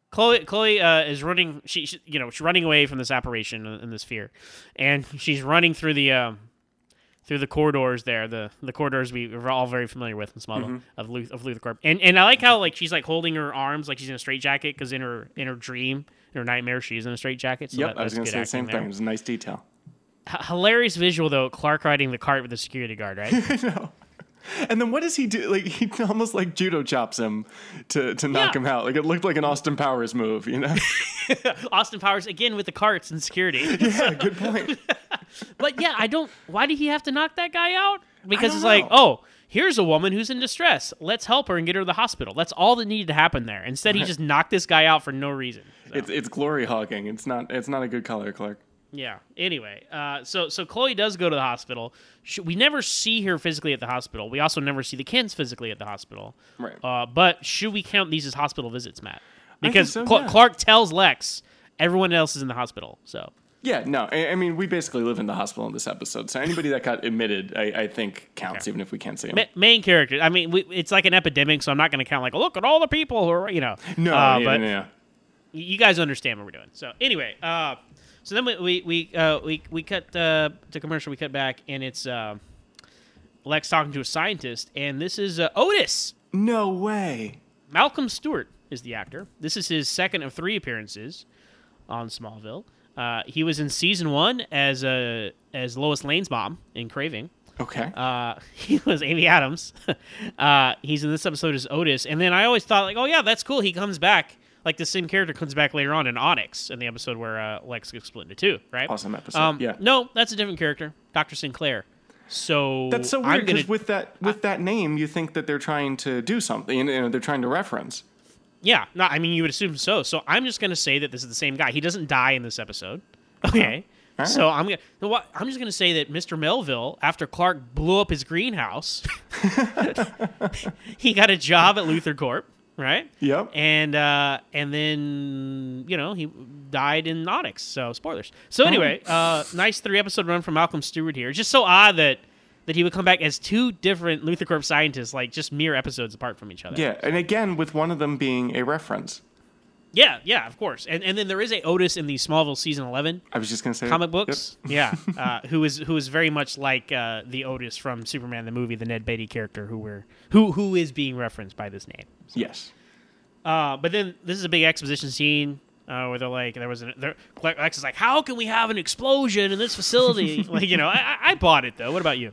Chloe, Chloe uh, is running. She, she, you know, she's running away from this apparition and this fear, and she's running through the um, through the corridors there. The the corridors we are all very familiar with in Smallville Mm-hmm. of Luth, of LuthorCorp. And and I like how like she's like holding her arms like she's in a straitjacket because in her in her dream, in her nightmare, she's in a straitjacket. So yep, that, I was going going to to say the same thing. It was a nice detail. H- hilarious visual though. Clark riding the cart with the security guard, right? And then what does he do? Like he almost like judo chops him to to knock Yeah. him out. Like it looked like an Austin Powers move, you know? Austin Powers again with the carts and security. yeah, good point. But yeah, I don't. Why did he have to knock that guy out? Because it's like, oh, here's a woman who's in distress. Let's help her and get her to the hospital. That's all that needed to happen there. Instead, he just knocked this guy out for no reason. So, It's it's glory hogging. It's not it's not a good color, Clark. Yeah. Anyway, uh, so so Chloe does go to the hospital. Sh we never see her physically at the hospital. We also never see the Kents physically at the hospital. Right. Uh, but should we count these as hospital visits, Matt? Because so, Cl- yeah. Clark tells Lex everyone else is in the hospital. So Yeah, no, I, I mean we basically live in the hospital in this episode, so anybody that got admitted, I, I think counts, even if we can't see them. Ma- main character. I mean, we, it's like an epidemic, so I'm not going to count like, look at all the people who are, you know. No, uh, yeah, but no, no. y- you guys understand what we're doing. So anyway, uh, so then we we we uh, we, we cut uh, to commercial. We cut back, and it's uh, Lex talking to a scientist, and this is uh, Otis. No way. Malcolm Stewart is the actor. This is his second of three appearances on Smallville. Uh, he was in season one as uh, as Lois Lane's mom in Craving. Okay. Uh, he was Amy Adams. uh, he's in this episode as Otis, and then I always thought like, oh yeah, that's cool. He comes back. Like the same character comes back later on in Onyx in the episode where uh, Lex gets split into two, right? Awesome episode, Um, yeah. No, that's a different character, Doctor Sinclair. So That's so weird because with that with that name, you think that they're trying to do something, and you know, they're trying to reference. Yeah, no, I mean you would assume so. So I'm just gonna say that this is the same guy. He doesn't die in this episode. Okay. All So I'm gonna what I'm just gonna say that Mr. Melville, after Clark blew up his greenhouse, he got a job at LuthorCorp, right? Yep. And uh, and then you know he died in Onyx. So spoilers. So anyway, uh, nice three episode run from Malcolm Stewart here. It's just so odd that that he would come back as two different LuthorCorp scientists, like just mere episodes apart from each other. Yeah, and again with one of them being a reference. Yeah, yeah, of course. And and then there is a Otis in the Smallville season eleven I was just gonna say comic Yep. books. Yeah, uh, who is who is very much like uh, the Otis from Superman the movie, the Ned Beatty character, who we're who who is being referenced by this name. Yes. Uh, but then this is a big exposition scene. Uh, where they're like, there was an, there, Lex is like, how can we have an explosion in this facility? like, you know, I, I- I bought it though. What about you?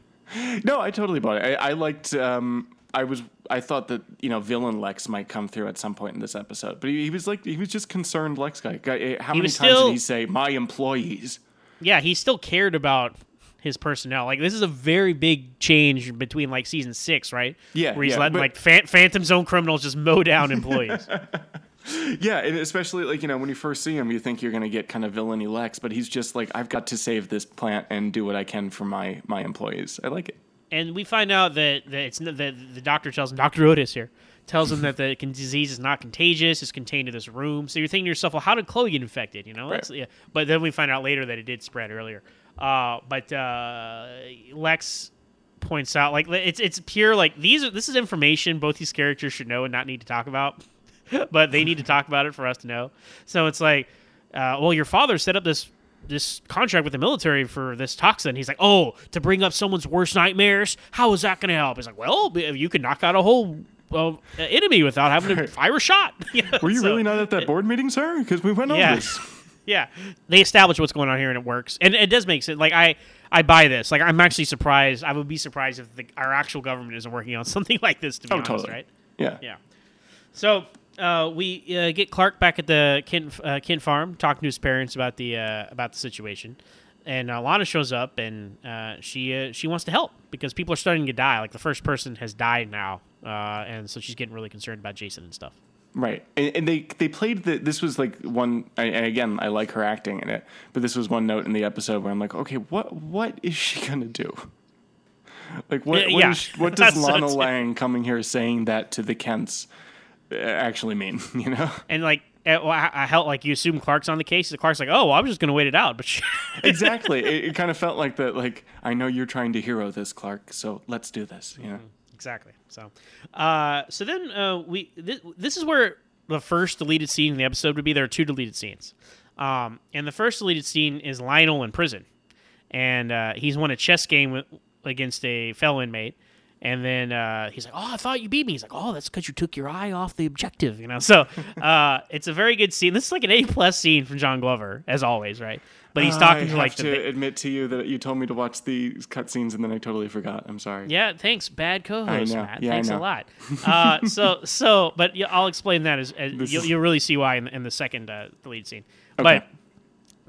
No, I totally bought it. I, I liked. Um, I was. I thought that you know villain Lex might come through at some point in this episode, but he, he was like he was just concerned Lex guy. guy eh, how many times still- did he say my employees? Yeah, he still cared about his personnel. Like this is a very big change between like season six, right? Yeah, where he's yeah, letting but- like Phan- Phantom Zone criminals just mow down employees. Yeah, and especially like you know when you first see him, you think you're gonna get kind of villainy Lex, but he's just like I've got to save this plant and do what I can for my my employees. I like it. And we find out that, that it's that the doctor tells him, Doctor Otis here tells him that the disease is not contagious; it's contained in this room. So you're thinking to yourself, well, how did Chloe get infected? You know, Right. Yeah. But then we find out later that it did spread earlier. Uh, but uh, Lex points out, like it's it's pure like these are this is information both these characters should know and not need to talk about, but they need to talk about it for us to know. So it's like, uh, well, your father set up this this contract with the military for this toxin. He's like, oh, to bring up someone's worst nightmares. How is that going to help? He's like, well, you can knock out a whole uh, enemy without having to fire a shot. You know, Were you so- really not at that board meeting, sir? Because we went over Yeah. this. yeah, they establish what's going on here and it works, and it does make sense. Like I, I buy this. Like I'm actually surprised. I would be surprised if the, our actual government isn't working on something like this. To be Oh, honest, totally. right? Yeah. Yeah. So uh, we uh, get Clark back at the Kent, uh, Kent farm, talking to his parents about the uh, about the situation, and uh, Lana shows up and uh, she uh, she wants to help because people are starting to die. Like the first person has died now, uh, and so she's getting really concerned about Jason and stuff. Right, and, and they they played the. This was like one. And again, I like her acting in it, but this was one note in the episode where I'm like, okay, what what is she gonna do? Like what Yeah, what, yeah. is what does Lana Lang coming here saying that to the Kents actually mean? You know, And like. well, I, felt like you assume Clark's on the case. The Clark's like, "Oh, well, I was just going to wait it out," but exactly. it, it kind of felt like that. Like I know you're trying to hero this, Clark, so let's do this. You know. Exactly. So, uh, so then uh, we th- this is where the first deleted scene in the episode would be. There are two deleted scenes, um, and the first deleted scene is Lionel in prison, and uh, he's won a chess game with, against a fellow inmate. And then uh, he's like, "Oh, I thought you beat me." He's like, "Oh, that's because you took your eye off the objective." You know, so uh, it's a very good scene. This is like an A plus scene from John Glover, as always, right? But he's Uh, talking I to have like to the admit to you that you told me to watch these cutscenes and then I totally forgot. I'm sorry. Yeah, thanks, bad co-host, know. Matt. Yeah, I thanks a lot. Uh, so, so, but yeah, I'll explain that as, as you'll, you'll really see why in the, in the second uh, lead scene. Okay. But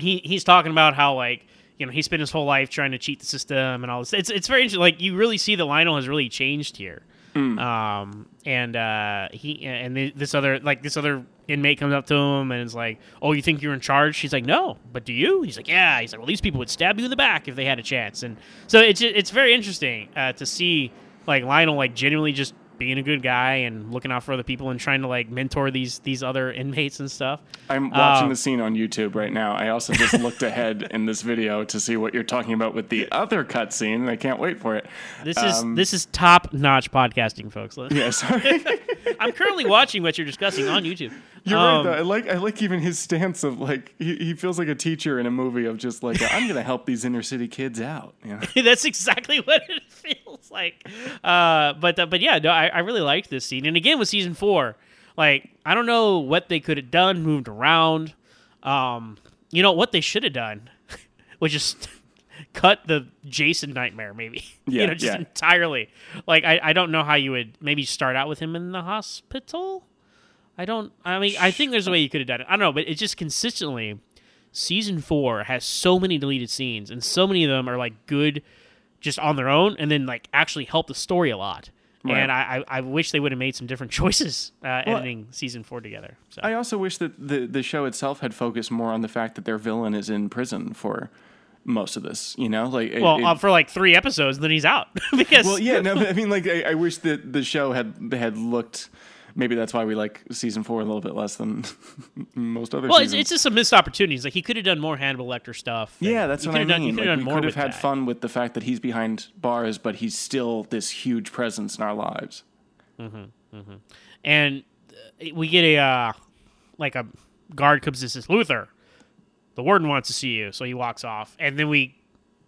he he's talking about how like you know he spent his whole life trying to cheat the system and all this. It's it's very interesting. Like you really see that Lionel has really changed here. Hmm. Um, and uh, he and th- this other like this other inmate comes up to him and is like, "Oh, you think you're in charge?" She's like, "No, but do you?" He's like, "Yeah." He's like, "Well, these people would stab you in the back if they had a chance." And so it's it's very interesting uh, to see like Lionel like genuinely just being a good guy and looking out for other people and trying to like mentor these these other inmates and stuff. I'm watching Um, the scene on YouTube right now. I also just looked ahead in this video to see what you're talking about with the other cutscene, and I can't wait for it. This is Um, this is top notch podcasting, folks. Yeah, sorry. I'm currently watching what you're discussing on YouTube. You're Um, right though. I like I like even his stance of like he, he feels like a teacher in a movie of just like I'm gonna help these inner city kids out. You know? That's exactly what it feels like. Uh, but uh, but yeah, no, I, I really liked this scene. And again, with season four, like I don't know what they could have done, moved around. Um, you know what they should have done, was just cut the Jason nightmare, maybe. Yeah, you know, just yeah. entirely. Like I, I don't know how you would maybe start out with him in the hospital. I don't. I mean, I think there's a way you could have done it. I don't know, but it just consistently. Season four has so many deleted scenes, and so many of them are like good, just on their own, and then like actually help the story a lot. Right. And I, I, I wish they would have made some different choices uh, Well, editing season four together. So I also wish that the the show itself had focused more on the fact that their villain is in prison for most of this. You know, like well, it- uh, for like three episodes, then he's out because well, yeah, no, but I mean, like, I, I wish that the show had had looked. Maybe that's why we like season four a little bit less than most other. well, it's, it's just some missed opportunities. Like he could have done more Hannibal Lecter stuff. yeah, that's what I mean. Done, you could Like, have we could have had that. fun with the fact that he's behind bars, but he's still this huge presence in our lives. and uh, we get a uh, like a guard comes and says, "Luthor, the warden wants to see you," so he walks off, and then we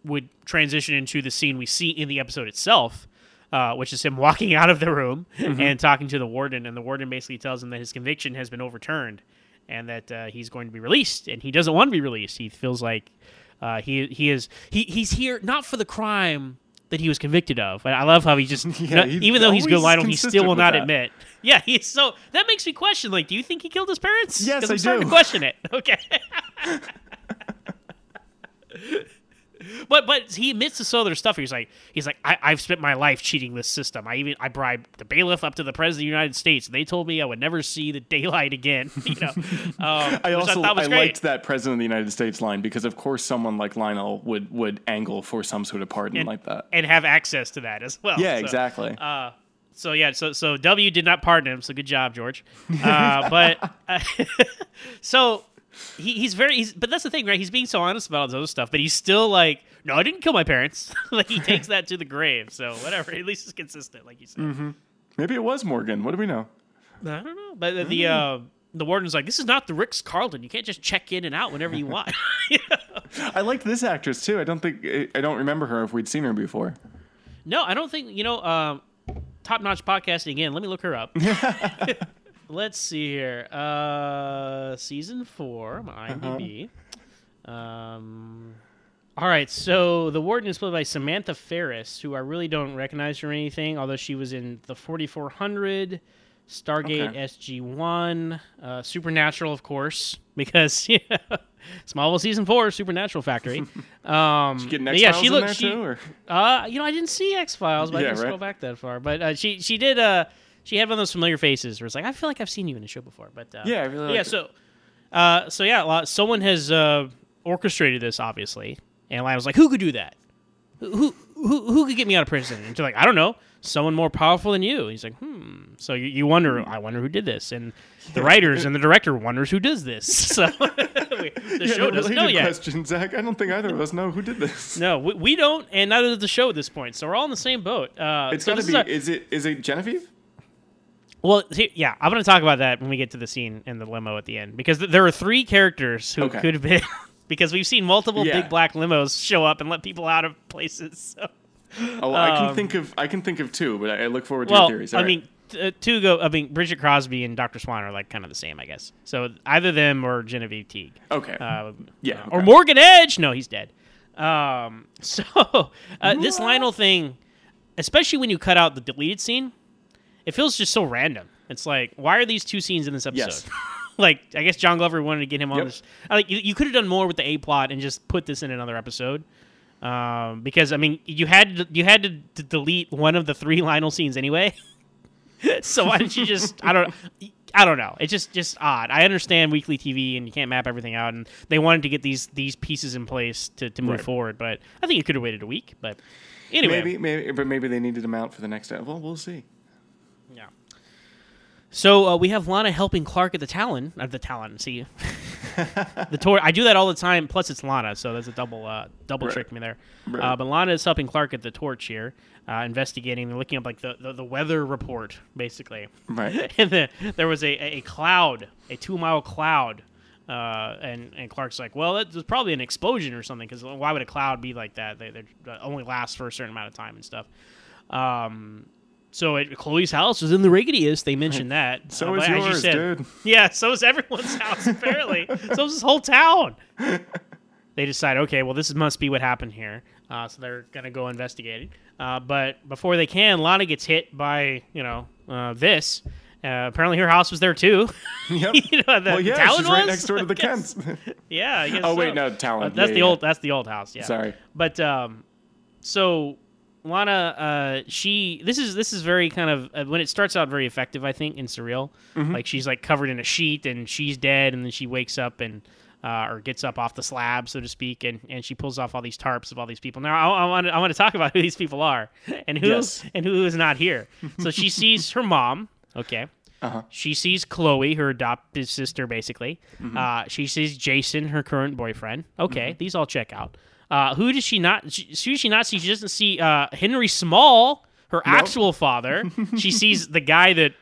would transition into the scene we see in the episode itself, uh, which is him walking out of the room Mm-hmm. and talking to the warden, and the warden basically tells him that his conviction has been overturned. and that uh, he's going to be released, and he doesn't want to be released. He feels like uh, he he is he he's here not for the crime that he was convicted of. I love how he just Yeah, no- even though he's good Lionel, he still will not that. admit. Yeah, he's so that makes me question. Like, do you think he killed his parents? Yes, I'm I starting do. to question it. Okay. But but he admits to some other stuff. He's like he's like I, I've spent my life cheating this system. I even I bribed the bailiff up to the president of the United States. They told me I would never see the daylight again. You know, um, I also was I liked that President of the United States line because of course someone like Lionel would would angle for some sort of pardon and, like that. and have access to that as well. Yeah, So, exactly. Uh, so yeah, so so W did not pardon him. So good job, George. Uh, but uh, so he, he's very. He's, but that's the thing, right? He's being so honest about all this other stuff, but he's still like, no, I didn't kill my parents. like he takes that to the grave. So whatever. At least it's consistent, like you said. Mm-hmm. Maybe it was Morgan. What do we know? I don't know, but the the, uh, the warden's like, this is not the Ritz-Carlton. You can't just check in and out whenever you want. I liked this actress too. I don't think I don't remember her if we'd seen her before. No, I don't think you know. Um, Top notch podcasting again. Let me look her up. Let's see here. Uh, season four, IMDb. Um, all right. So the warden is played by Samantha Ferris, who I really don't recognize her anything, although she was in the 4400, Stargate Okay. SG One, uh, Supernatural, of course, because yeah, Smallville season four, Supernatural Factory. Um, Did you get but yeah, she looked. she, too, uh, you know, I didn't see X Files, but I Yeah, didn't scroll right. back that far. But uh, she she did. She had one of those familiar faces where it's like I feel like I've seen you in a show before. But uh, Yeah, I really yeah. So, uh, so yeah, lot- someone has uh, orchestrated this, obviously, and Lionel's like, who could do that? Who who who, who could get me out of prison? And she's like, I don't know. Someone more powerful than you. He's like, hmm. So you, you wonder, I wonder who did this, and the writers and the director wonders who does this. So the yeah, show doesn't know yet. question, Zach. I don't think either of us know who did this. No, we, we don't, and neither does the show at this point. So we're all in the same boat. Uh, It's so to be. a- Is it? Is it Genevieve? Well, yeah, I'm going to talk about that when we get to the scene in the limo at the end because th- there are three characters who Okay. could have been because we've seen multiple Yeah. big black limos show up and let people out of places. So. Oh, I can Um, think of. I can think of two, but I, I look forward to Well, your theories. I All right. mean, uh, two go. I mean, Bridgette Crosby and Dr. Swan are like kind of the same, I guess. So either them or Genevieve Teague. Okay. Uh, Yeah, Or okay. Morgan Edge. No, he's dead. Um, so uh, this Lionel thing, especially when you cut out the deleted scene, it feels just so random. It's like, why are these two scenes in this episode? Yes. like, I guess John Glover wanted to get him on Yep. this. Like, you, you could have done more with the A plot and just put this in another episode. Um, because I mean, you had to, you had to, delete one of the three Lionel scenes anyway. so why didn't you just? I don't. I don't know. It's just just odd. I understand weekly TV and you can't map everything out, and they wanted to get these these pieces in place to, to move Right. forward. But I think you could have waited a week. But anyway, maybe, maybe, but maybe they needed him out for the next. Well, we'll see. So uh, we have Lana helping Clark at the Talon. At the Talon, see, the tour. I do that all the time. Plus, it's Lana, so that's a double uh, double Right. trick me there. Right. Uh, but Lana is helping Clark at the torch here, uh, investigating. They're looking up like the, the, the weather report, basically. Right. and the, there was a, a cloud, a two mile cloud. Uh, and, and Clark's like, well, it was probably an explosion or something because why would a cloud be like that? They, they only last for a certain amount of time and stuff. Um, so at Chloe's house was in the riggediest. They mentioned that. So Uh, is but as you yours, said- dude. Yeah, so is everyone's house apparently. so is this whole town. They decide, okay, well, this must be what happened here. Uh, so they're gonna go investigating. Uh, but before they can, Lana gets hit by you know uh, this. Uh, apparently, her house was there too. Yep. you know, the well, yeah, Talon she's right next door to the I. Kents. Yeah. I guess Oh, wait, no, Talon. Uh, that's Yeah, the yeah. old. That's the old house. Yeah. Sorry. But um, so Lana, uh, she this is this is very kind of uh, when it starts out very effective. I think in surreal, Mm-hmm. like she's like covered in a sheet and she's dead, and then she wakes up and. Uh, or gets up off the slab, so to speak, and, and she pulls off all these tarps of all these people. Now I, I want to I want to talk about who these people are and who Yes. and who is not here. So she sees her mom. Okay. Uh-huh. She sees Chloe, her adopted sister, basically. Mm-hmm. Uh, she sees Jason, her current boyfriend. Okay, these all check out. Uh, who does she not? She, who does she not see? She doesn't see uh, Henry Small, her actual father. she sees the guy that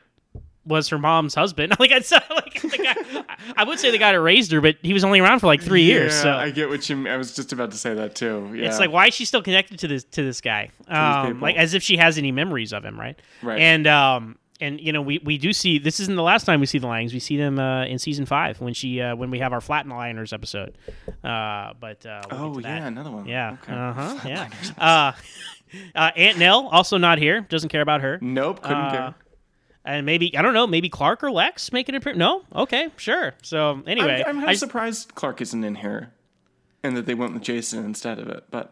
was her mom's husband. Like I said, like the guy, I would say the guy that raised her, but he was only around for like three years. So I get what you. mean. I was just about to say that too. Yeah. it's like why is she still connected to this to this guy? Um, like as if she has any memories of him, right? Right. And um, and you know we, we do see this isn't the last time we see the Langs. We see them uh, in season five when she uh, when we have our Flatliners episode. Uh, but uh, we'll Oh get to that. yeah, another one. yeah, Okay. uh huh, yeah. Uh, uh, Aunt Nell also not here. Doesn't care about her. Nope, couldn't care. And maybe I don't know. Maybe Clark or Lex make an appearance. No, okay, sure. So anyway, I'm, I'm half just- surprised Clark isn't in here, and that they went with Jason instead of it. But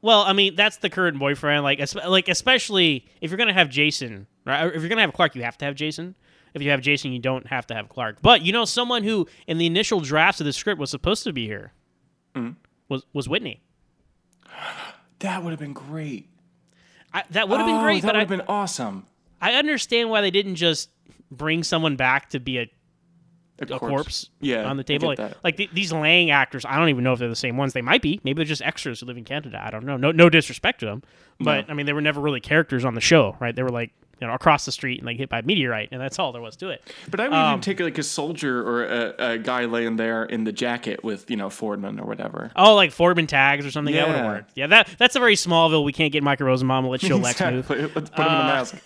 Well, I mean, that's the current boyfriend. Like, like especially if you're gonna have Jason, right? If you're gonna have Clark, you have to have Jason. If you have Jason, you don't have to have Clark. But you know, someone who in the initial drafts of the script was supposed to be here Mm-hmm. was was Whitney. that would have been great. I, that would have been Oh, great, That would have been awesome. I understand why they didn't just bring someone back to be a, a corpse, Yeah, on the table. Like, like th- these Lang actors, I don't even know if they're the same ones. They might be. Maybe they're just extras who live in Canada. I don't know. No, no disrespect to them, but I mean, they were never really characters on the show, right? They were like you know across the street and like hit by a meteorite, and that's all there was to it. But I would Um, even take like a soldier or a, a guy laying there in the jacket with you know Fordman or whatever. Oh, like Fordman tags or something. That would have Yeah. worked. Yeah, that that's a very Smallville. We can't get Michael Rosenbaum. Let's show Lex move. Let's put him in a Uh, mask.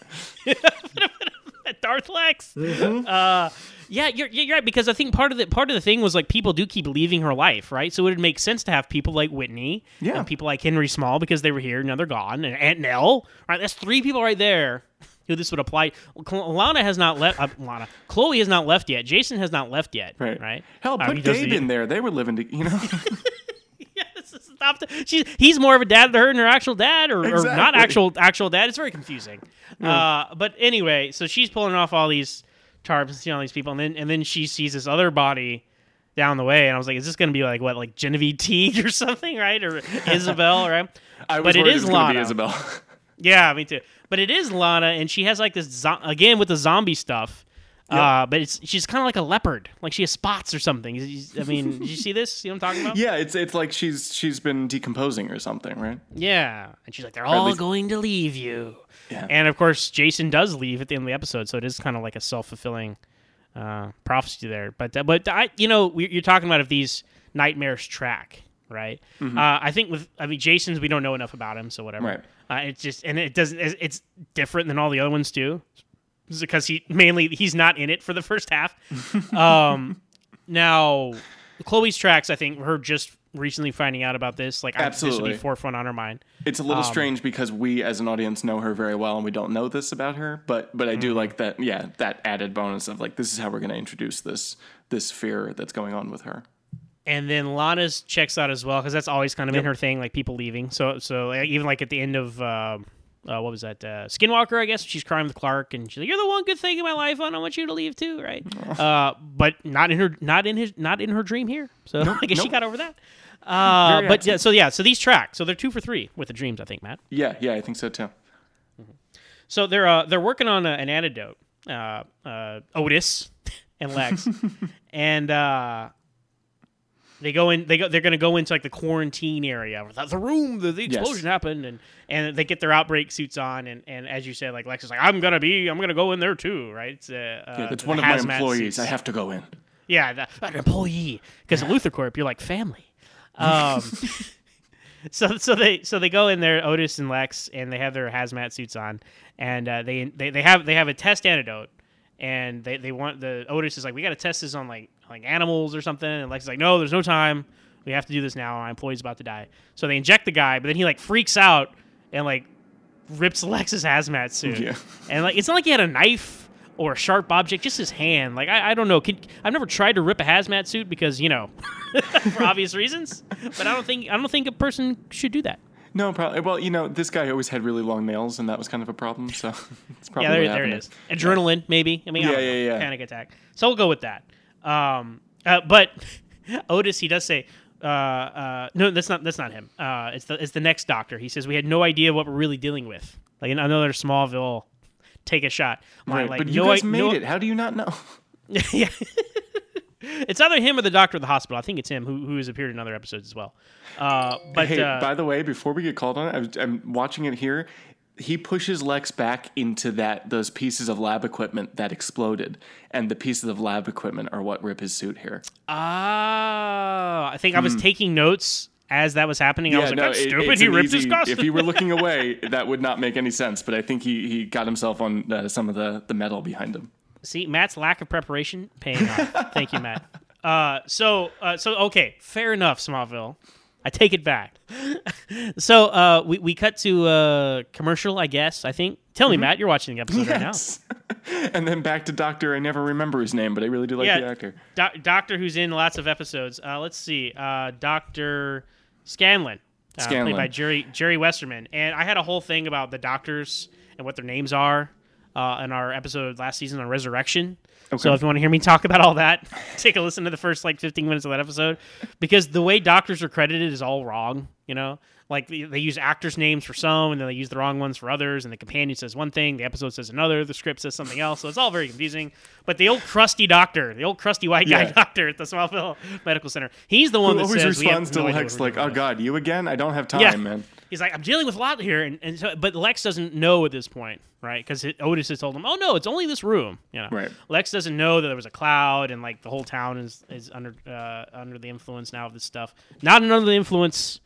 Darth Lex. Uh, yeah, you're, you're right because I think part of the part of the thing was like people do keep leaving her life, right? So it would make sense to have people like Whitney Yeah. and people like Henry Small because they were here, and now they're gone, and Aunt Nell, right? That's three people right there who this would apply. Lana has not left. Uh, Lana, Chloe has not left yet. Jason has not left yet. Right. Right. Hell, put does Gabe the- in there. They were living, to, you know. Stop. The, she's he's more of a dad to her than her actual dad, or, or not actual actual dad. It's very confusing. Uh, but anyway, so she's pulling off all these tarps and seeing all these people, and then and then she sees this other body down the way, and I was like, is this going to be like what, like Genevieve Teague or something, right, or Isabel, right? I was but it is it was Lana. Isabel. Yeah, me too. But it is Lana, and she has like this zo- again with the zombie stuff. Uh, but it's she's kind of like a leopard, like she has spots or something. I mean, did you see this? You know what I'm talking about? yeah, it's it's like she's she's been decomposing or something, right? Yeah. And she's like, they're Or all least- going to leave you. Yeah. And of course, Jason does leave at the end of the episode, so it is kind of like a self fulfilling uh, prophecy there. But uh, but I, you know, we, you're talking about if these nightmares track, right? Mhm. Uh, I think with I mean Jason's, we don't know enough about him, so whatever. Right. Uh, it's just and it doesn't. It's it's different than all the other ones too, because he mainly he's not in it for the first half. um, now, Chloe's tracks, I think, her just recently finding out about this, like I, this would Absolutely. be forefront on her mind. It's a little Um, strange because we, as an audience, know her very well, and we don't know this about her. But but I Mm-hmm. do like that. Yeah, that added bonus of like this is how we're going to introduce this this fear that's going on with her. And then Lana's checks out as well because that's always kind of in Yep. her thing, like people leaving. So so even like at the end of uh, uh, what was that uh, Skinwalker? I guess she's crying with Clark, and she's like, "You're the one good thing in my life. And I want you to leave too, right?" Uh, but not in her, not in his, not in her dream here. So I guess she got over that. Uh, but yeah, so yeah, so these tracks, so they're two for three with the dreams, I think, Matt. Yeah, yeah, I think so too. So they're uh, they're working on an antidote. Uh, uh, Otis and Lex, and uh, they go in. They go. They're going to go into like the quarantine area. The the room. The, the Yes. explosion happened, and and they get their outbreak suits on. And, and as you said, like Lex is like, I'm gonna be. I'm gonna go in there too, right? It's, uh, Yeah, uh, that's the one of my employees. suits. I have to go in. Yeah, the, an employee. Because at LuthorCorp, you're like family. Um, so so they so they go in there, Otis and Lex, and they have their hazmat suits on, and uh, they, they they have they have a test antidote, and they, they want the Otis is like we got to test this on like like animals or something, and Lex is like no, there's no time, we have to do this now. My employee's about to die, so they inject the guy, but then he like freaks out and like rips Lex's hazmat suit, Yeah. and like it's not like he had a knife or a sharp object, just his hand. Like I, I don't know. Can, I've never tried to rip a hazmat suit because you know, for obvious reasons. But I don't think I don't think a person should do that. No, probably. Well, you know, this guy always had really long nails, and that was kind of a problem. So it's probably yeah, there, there it is. Adrenaline, maybe. I mean, I Yeah, know. yeah, yeah. Panic attack. So we'll go with that. Um, uh, but Otis, he does say, uh, uh, no, that's not that's not him. Uh, it's the it's the next doctor. He says we had no idea what we're really dealing with. Like in another Smallville, take a shot. I'm Right, like, but you no, guys I- made no- it. How do you not know? yeah. it's either him or the doctor of the hospital. I think it's him who, who has appeared in other episodes as well. Uh, but hey, uh, by the way, before we get called on it, I was, I'm watching it here. He pushes Lex back into that those pieces of lab equipment that exploded, and the pieces of lab equipment are what rip his suit here. Ah, I think I was Hmm. taking notes as that was happening. I was like, no, that's it- stupid. He an ripped his easy- costume. If you were looking away, that would not make any sense. But I think he, he got himself on uh, some of the, the metal behind him. See, Matt's lack of preparation paying off. Thank you, Matt. Uh, so, uh, so okay, fair enough, Smallville. I take it back. so, uh, we we cut to uh, commercial, I guess. I think. Tell me, Matt, you're watching the episode right now. And then back to Doctor. I never remember his name, but I really do like Yeah. the actor. Do- doctor who's in lots of episodes. Uh, let's see, uh, Doctor Scanlon, uh, played by Jerry Jerry Wasserman. And I had a whole thing about the doctors and what their names are uh, in our episode last season on Resurrection. So if you want to hear me talk about all that, take a listen to the first like 15 minutes of that episode because the way doctors are credited is all wrong. You know, like they, they use actors' names for some, and then they use the wrong ones for others. And the companion says one thing, the episode says another, the script says something else. So it's all very confusing. But the old crusty doctor, the old crusty white guy Yeah. doctor at the Smallville Medical Center, he's the one Who that always says responds to no Lex like, "Oh God, you again? I don't have time, Yeah. man." He's like, I'm dealing with a lot here, and, and so, but Lex doesn't know at this point, right? Because Otis has told him, "Oh no, it's only this room." You know, Right. Lex doesn't know that there was a cloud, and like the whole town is is under uh, under the influence now of this stuff. Not under the influence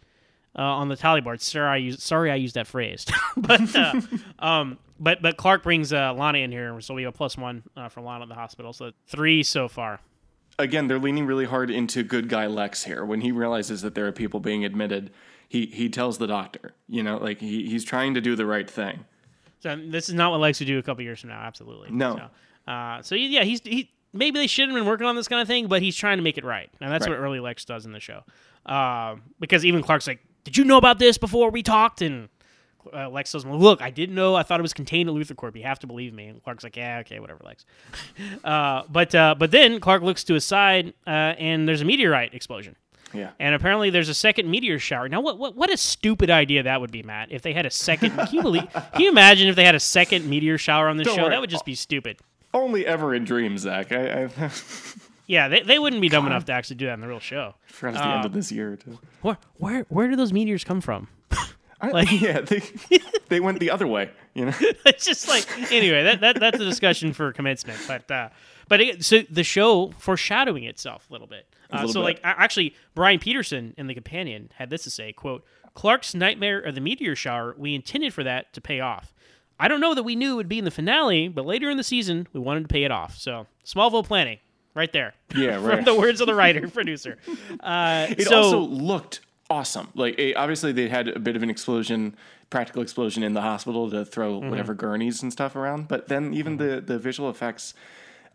uh, on the tally board. Sorry, I used sorry I used that phrase, but uh, um, but but Clark brings uh, Lana in here, so we have a plus one uh, for Lana at the hospital. So three so far. again, they're leaning really hard into good guy Lex here. When he realizes that there are people being admitted, he he tells the doctor, you know, like he, he's trying to do the right thing. So this is not what Lex would do a couple years from now. Absolutely. No. So, uh, so yeah, he's he. Maybe they shouldn't have been working on this kind of thing, but he's trying to make it right, and that's Right. what early Lex does in the show. Um, because even Clark's like, "Did you know about this before we talked?" And uh, Lex says, "Well, look, I didn't know. I thought it was contained at Luthor Corp. You have to believe me." And Clark's like, "Yeah, okay, whatever, Lex." uh, but uh, but then Clark looks to his side, uh, and there's a meteorite explosion. Yeah. And apparently, there's a second meteor shower. Now, what, what what a stupid idea that would be, Matt. If they had a second, can you believe? Can you imagine if they had a second meteor shower on this Don't show? worry. That would just be stupid. Only ever in dreams, Zach. I, I Yeah, they, they wouldn't be dumb enough to actually do that in the real show. forgot it's the end of um, this year too. Where where where do those meteors come from? I, Like- yeah, they they went the other way. You know. it's just like anyway, that, that that's a discussion for commencement. But uh, but it, so the show foreshadowing itself a little bit. Uh, little so bit. like actually, Brian Peterson in the companion had this to say: "quote Clark's nightmare of the meteor shower. We intended for that to pay off. I don't know that we knew it would be in the finale, but later in the season, we wanted to pay it off. So Smallville planning, right there. Yeah, From right. the words of the writer producer. Uh, It so, also looked awesome. Like eh, obviously they had a bit of an explosion, practical explosion in the hospital to throw Mm-hmm. whatever gurneys and stuff around. But then even the the visual effects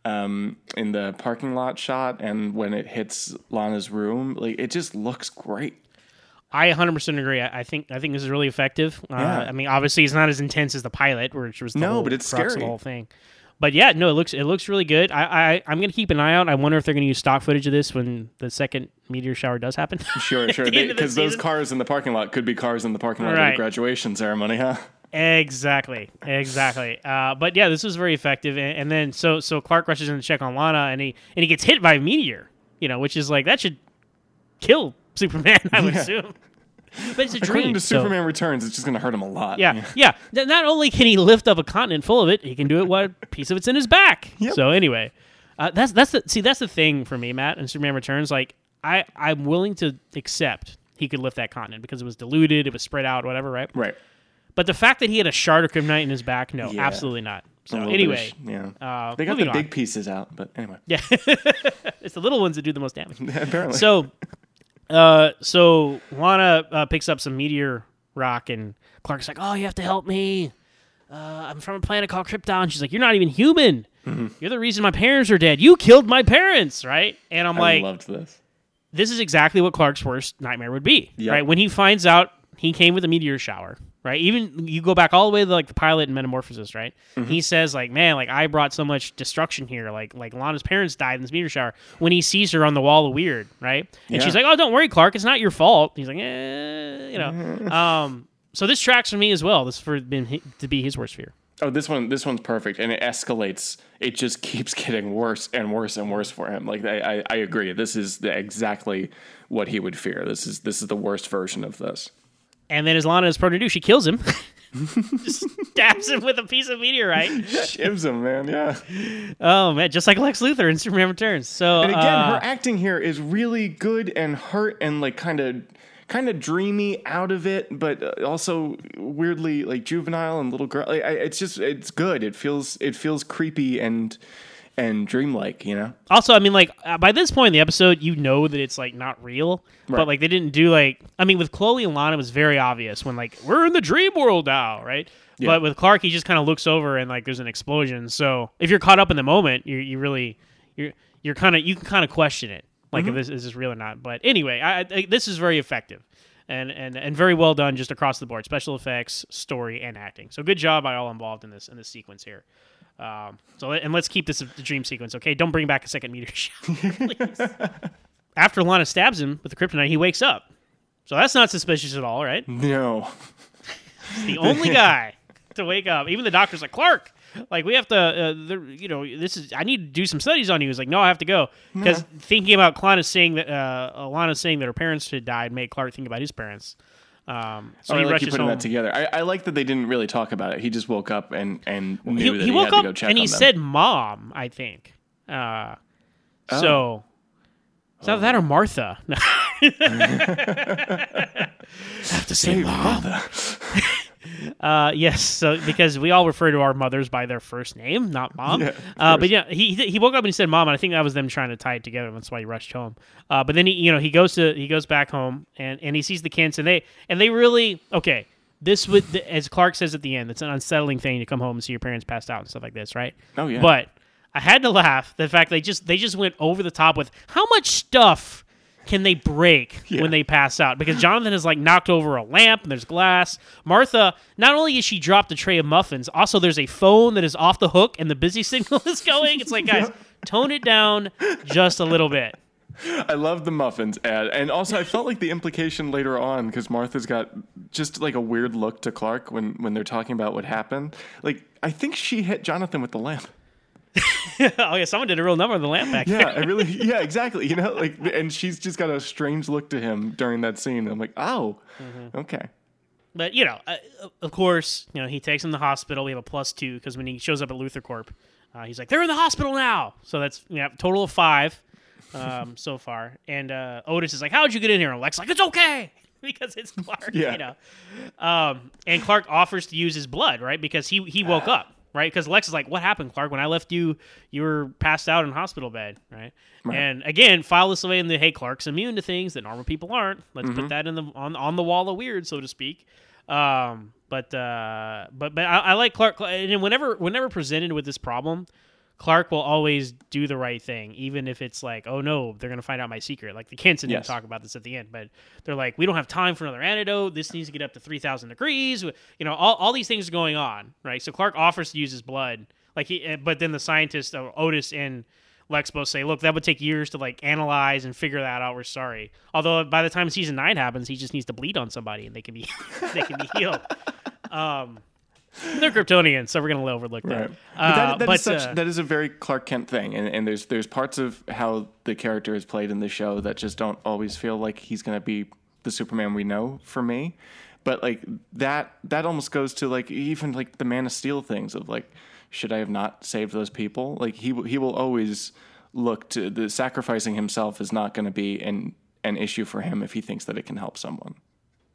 um, in the parking lot shot and when it hits Lana's room, like it just looks great. I 100% agree. I, think I think this is really effective. Uh, Yeah. I mean, obviously, it's not as intense as the pilot, which was the No, but it's scary. the whole thing. But yeah, no, it looks it looks really good. I, I I'm gonna keep an eye out. I wonder if they're gonna use stock footage of this when the second meteor shower does happen. Sure, sure. the end of the Because those cars in the parking lot could be cars in the parking lot of Right. the graduation ceremony, huh? Exactly, exactly. Uh, but yeah, this was very effective. And, and then so so Clark rushes in to check on Lana, and he and he gets hit by a meteor. You know, which is like that should kill Superman. I would assume. But it's a According dream. to so- Superman Returns, it's just going to hurt him a lot. Yeah, yeah. Th- Not only can he lift up a continent full of it, he can do it while a piece of it's in his back. Yep. So anyway, uh, that's that's the see that's the thing for me, Matt. And Superman Returns, like I I'm willing to accept he could lift that continent because it was diluted, it was spread out, whatever, right? Right. But the fact that he had a shard of kryptonite in his back, no, Yeah. absolutely not. So anyway, sh- yeah. uh, they got the on. big pieces out, but anyway. yeah, it's the little ones that do the most damage. Apparently. So, uh, so Lana uh, picks up some meteor rock, and Clark's like, "Oh, you have to help me. Uh, I'm from a planet called Krypton." She's like, "You're not even human. You're the reason my parents are dead. You killed my parents, right?" And I'm I like, loved this. "This is exactly what Clark's worst nightmare would be, Yep. right? When he finds out he came with a meteor shower." Right, even you go back all the way to like the pilot and Metamorphosis, right? Mm-hmm. He says like, "Man, like I brought so much destruction here. Like, like Lana's parents died in this meteor shower." When he sees her on the wall of weird, right? And she's like, "Oh, don't worry, Clark. It's not your fault." He's like, eh, you know. um, so this tracks for me as well. This for been hi- to be his worst fear. Oh, this one, this one's perfect, and it escalates. It just keeps getting worse and worse and worse for him. Like I, I, I agree. This is the, exactly what he would fear. This is this is the worst version of this. And then as Lana is prone to do, she kills him. Just stabs him with a piece of meteorite. Shivs him, man. Yeah. Oh man, just like Lex Luthor in Superman Returns. So And again, uh, her acting here is really good and hurt and like kind of kind of dreamy out of it, but uh, also weirdly like juvenile and little girl. Like, I, it's just it's good. It feels it feels creepy and and dreamlike. You know. Also, I mean, like uh, by this point in the episode, you know that it's like not real, but like they didn't do like. I mean, with Chloe and Lana, it was very obvious when like we're in the dream world now, right? Yeah. But with Clark, he just kind of looks over and like there's an explosion. So if you're caught up in the moment, you you really you're you're kind of you can kind of question it, like Mm-hmm. if this is this real or not. But anyway, I, I this is very effective. And, and, and very well done just across the board special effects story and acting so good job by all involved in this in this sequence here um, so and let's keep this a the dream sequence, okay? Don't bring back a second meteor shower, please. After Lana stabs him with the kryptonite, he wakes up. So that's not suspicious at all, right? No. The only guy to wake up. Even the doctor's like, Clark, like we have to, uh, the, you know, this is. I need to do some studies on you. He's like, no, I have to go because thinking about Lana saying that, uh, Alana saying that her parents had died made Clark think about his parents. Um, so So he I like you putting home. that together. I, I like that they didn't really talk about it. He just woke up and and knew he, that he he, woke had to up go check and he them. said mom i think uh, Oh. so is that that or martha No. have to say mom uh, yes so because we all refer to our mothers by their first name not mom. Yeah, uh, but yeah he, he woke up and he said mom and i think that was them trying to tie it together that's why he rushed home. Uh, but then he you know he goes to he goes back home and and he sees the kids and they and they really okay this would as clark says at the end it's an unsettling thing to come home and see your parents passed out and stuff like this right? Oh, yeah. but I had to laugh the fact they just they just went over the top with how much stuff can they break when they pass out because Jonathan has like knocked over a lamp and there's glass. Martha, not only is she dropped a tray of muffins, also there's a phone that is off the hook and the busy signal is going. It's like guys, tone it down just a little bit. I love the muffins ad, and also I felt like the implication later on because Martha's got just like a weird look to Clark when when they're talking about what happened. Like I think she hit Jonathan with the lamp. oh yeah, someone did a real number on the lamp back Yeah. I really. Yeah, exactly. You know, like, and she's just got a strange look to him during that scene. I'm like, oh, Mm-hmm. okay. But you know, uh, of course, you know he takes him to the hospital. We have a plus two because when he shows up at LuthorCorp, uh, he's like, "They're in the hospital now." So that's yeah, total of five um, so far. And uh, Otis is like, "How'd you get in here?" And Lex like, "It's okay." Because it's Clark, Yeah. you know. Um, and Clark offers to use his blood, right? Because he he woke up, right? Because Lex is like, "What happened, Clark? When I left you, you were passed out in hospital bed, right?" And again, file this away in the hey, Clark's immune to things that normal people aren't. Let's put that in the on on the wall of weird, so to speak. Um, but uh, but but I, I like Clark. And whenever whenever presented with this problem, Clark will always do the right thing, even if it's like, oh no, they're gonna find out my secret. Like the Kenson didn't talk about this at the end, but they're like, we don't have time for another antidote. This needs to get up to three thousand degrees. You know, all, all these things are going on, right? So Clark offers to use his blood, like he, eh, but then the scientist uh, Otis and Lex both say, look, that would take years to like analyze and figure that out. We're sorry. Although by the time season nine happens, he just needs to bleed on somebody and they can be they can be healed. Um, they're Kryptonians, so we're gonna overlook that. Right. But Uh, that, that but, is such, uh, that is a very Clark Kent thing, and, and there's there's parts of how the character is played in the show that just don't always feel like he's going to be the Superman we know for me. But like that that almost goes to like even like the Man of Steel things of like should I have not saved those people? Like he will- he will always look to the sacrificing himself is not going to be an an issue for him if he thinks that it can help someone.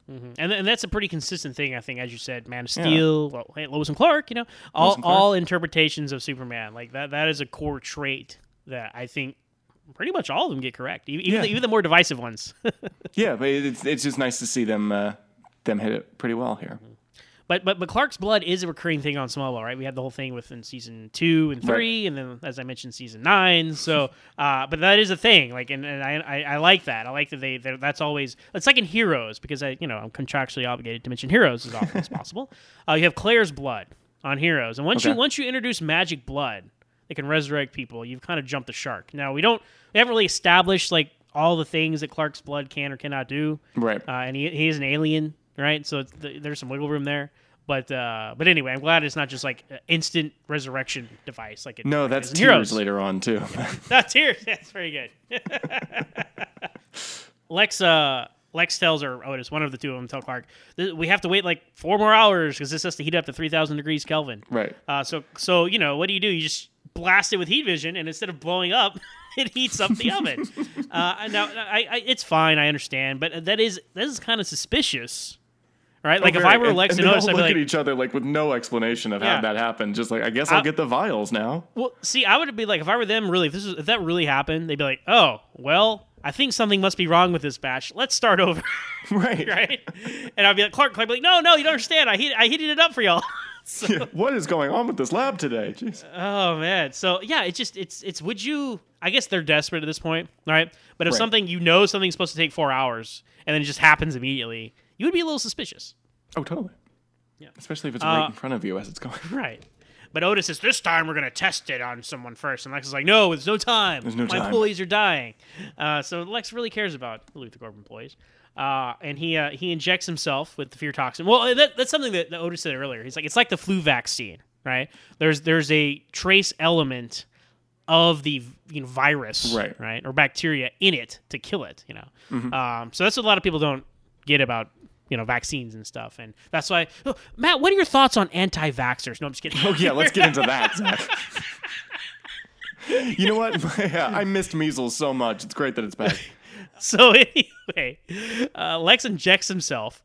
And, and that's a pretty consistent thing, I think, as you said, Man of Steel, well, hey, Lois and Clark, you know, all Clark. all interpretations of Superman, like that that is a core trait that I think pretty much all of them get correct, even even, Yeah. the, even the more divisive ones. Yeah, but it's it's just nice to see them uh, them hit it pretty well here. But but but Clark's blood is a recurring thing on Smallville, right? We had the whole thing within season two and three, and then as I mentioned, season nine. So, uh, but that is a thing. Like, and, and I, I I like that. I like that they that's always it's like in Heroes because I you know I'm contractually obligated to mention Heroes as often as possible. Uh, you have Claire's blood on Heroes, and once you once you introduce magic blood that can resurrect people, you've kind of jumped the shark. Now we don't we haven't really established like all the things that Clark's blood can or cannot do Right. uh, and he, he is an alien, right? So it's, th- there's some wiggle room there. But uh, but anyway, I'm glad it's not just like an instant resurrection device like it. No, like that's tears Heroes. later on too. That's tears. That's very good. Lex uh, Lex tells or Otis, one of the two of them, tell Clark, we have to wait like four more hours because this has to heat up to three thousand degrees Kelvin. Right. Uh, so so you know what do you do? You just blast it with heat vision, and instead of blowing up, it heats up the oven. Uh, now I, I, it's fine, I understand, but that is that is kind of suspicious, right? Oh, like Oh, if. I were and, Lex and and all Otis, I'd look like, at each other like with no explanation of Yeah. how that happened. Just like I guess I'll I- get the vials now. Well, see, I would be like, if I were them, really, if this is if that really happened, they'd be like, oh, well, I think something must be wrong with this batch. Let's start over, right? right? And I'd be like, Clark, Clark, be like, no, no, you don't understand. I heat, I heated it up for y'all. Yeah, what is going on with this lab today? Jeez. oh man, so yeah, it's just it's it's. Would you? I guess they're desperate at this point, right? But if Right. something you know something's supposed to take four hours and then it just happens immediately, you would be a little suspicious, Oh, totally. Yeah. Especially if it's Uh, right in front of you as it's going. right? But Otis says this time we're gonna test it on someone first, and Lex is like, "No, there's no time. There's no My time." employees are dying." Uh, so Lex really cares about the LuthorCorp employees, uh, and he uh, he injects himself with the fear toxin. Well, that, that's something that, that Otis said earlier. He's like, "It's like the flu vaccine, right? There's there's a trace element of the you know, virus, Right. right, or bacteria in it to kill it. You know, Mhm. um, so that's what a lot of people don't get about." You know, vaccines and stuff, and that's why. Oh, Matt, what are your thoughts on anti-vaxxers? No, I'm just kidding. Oh yeah, let's get into that, Zach. you know what? yeah, I missed measles so much. It's great that it's back. so anyway, uh, Lex injects himself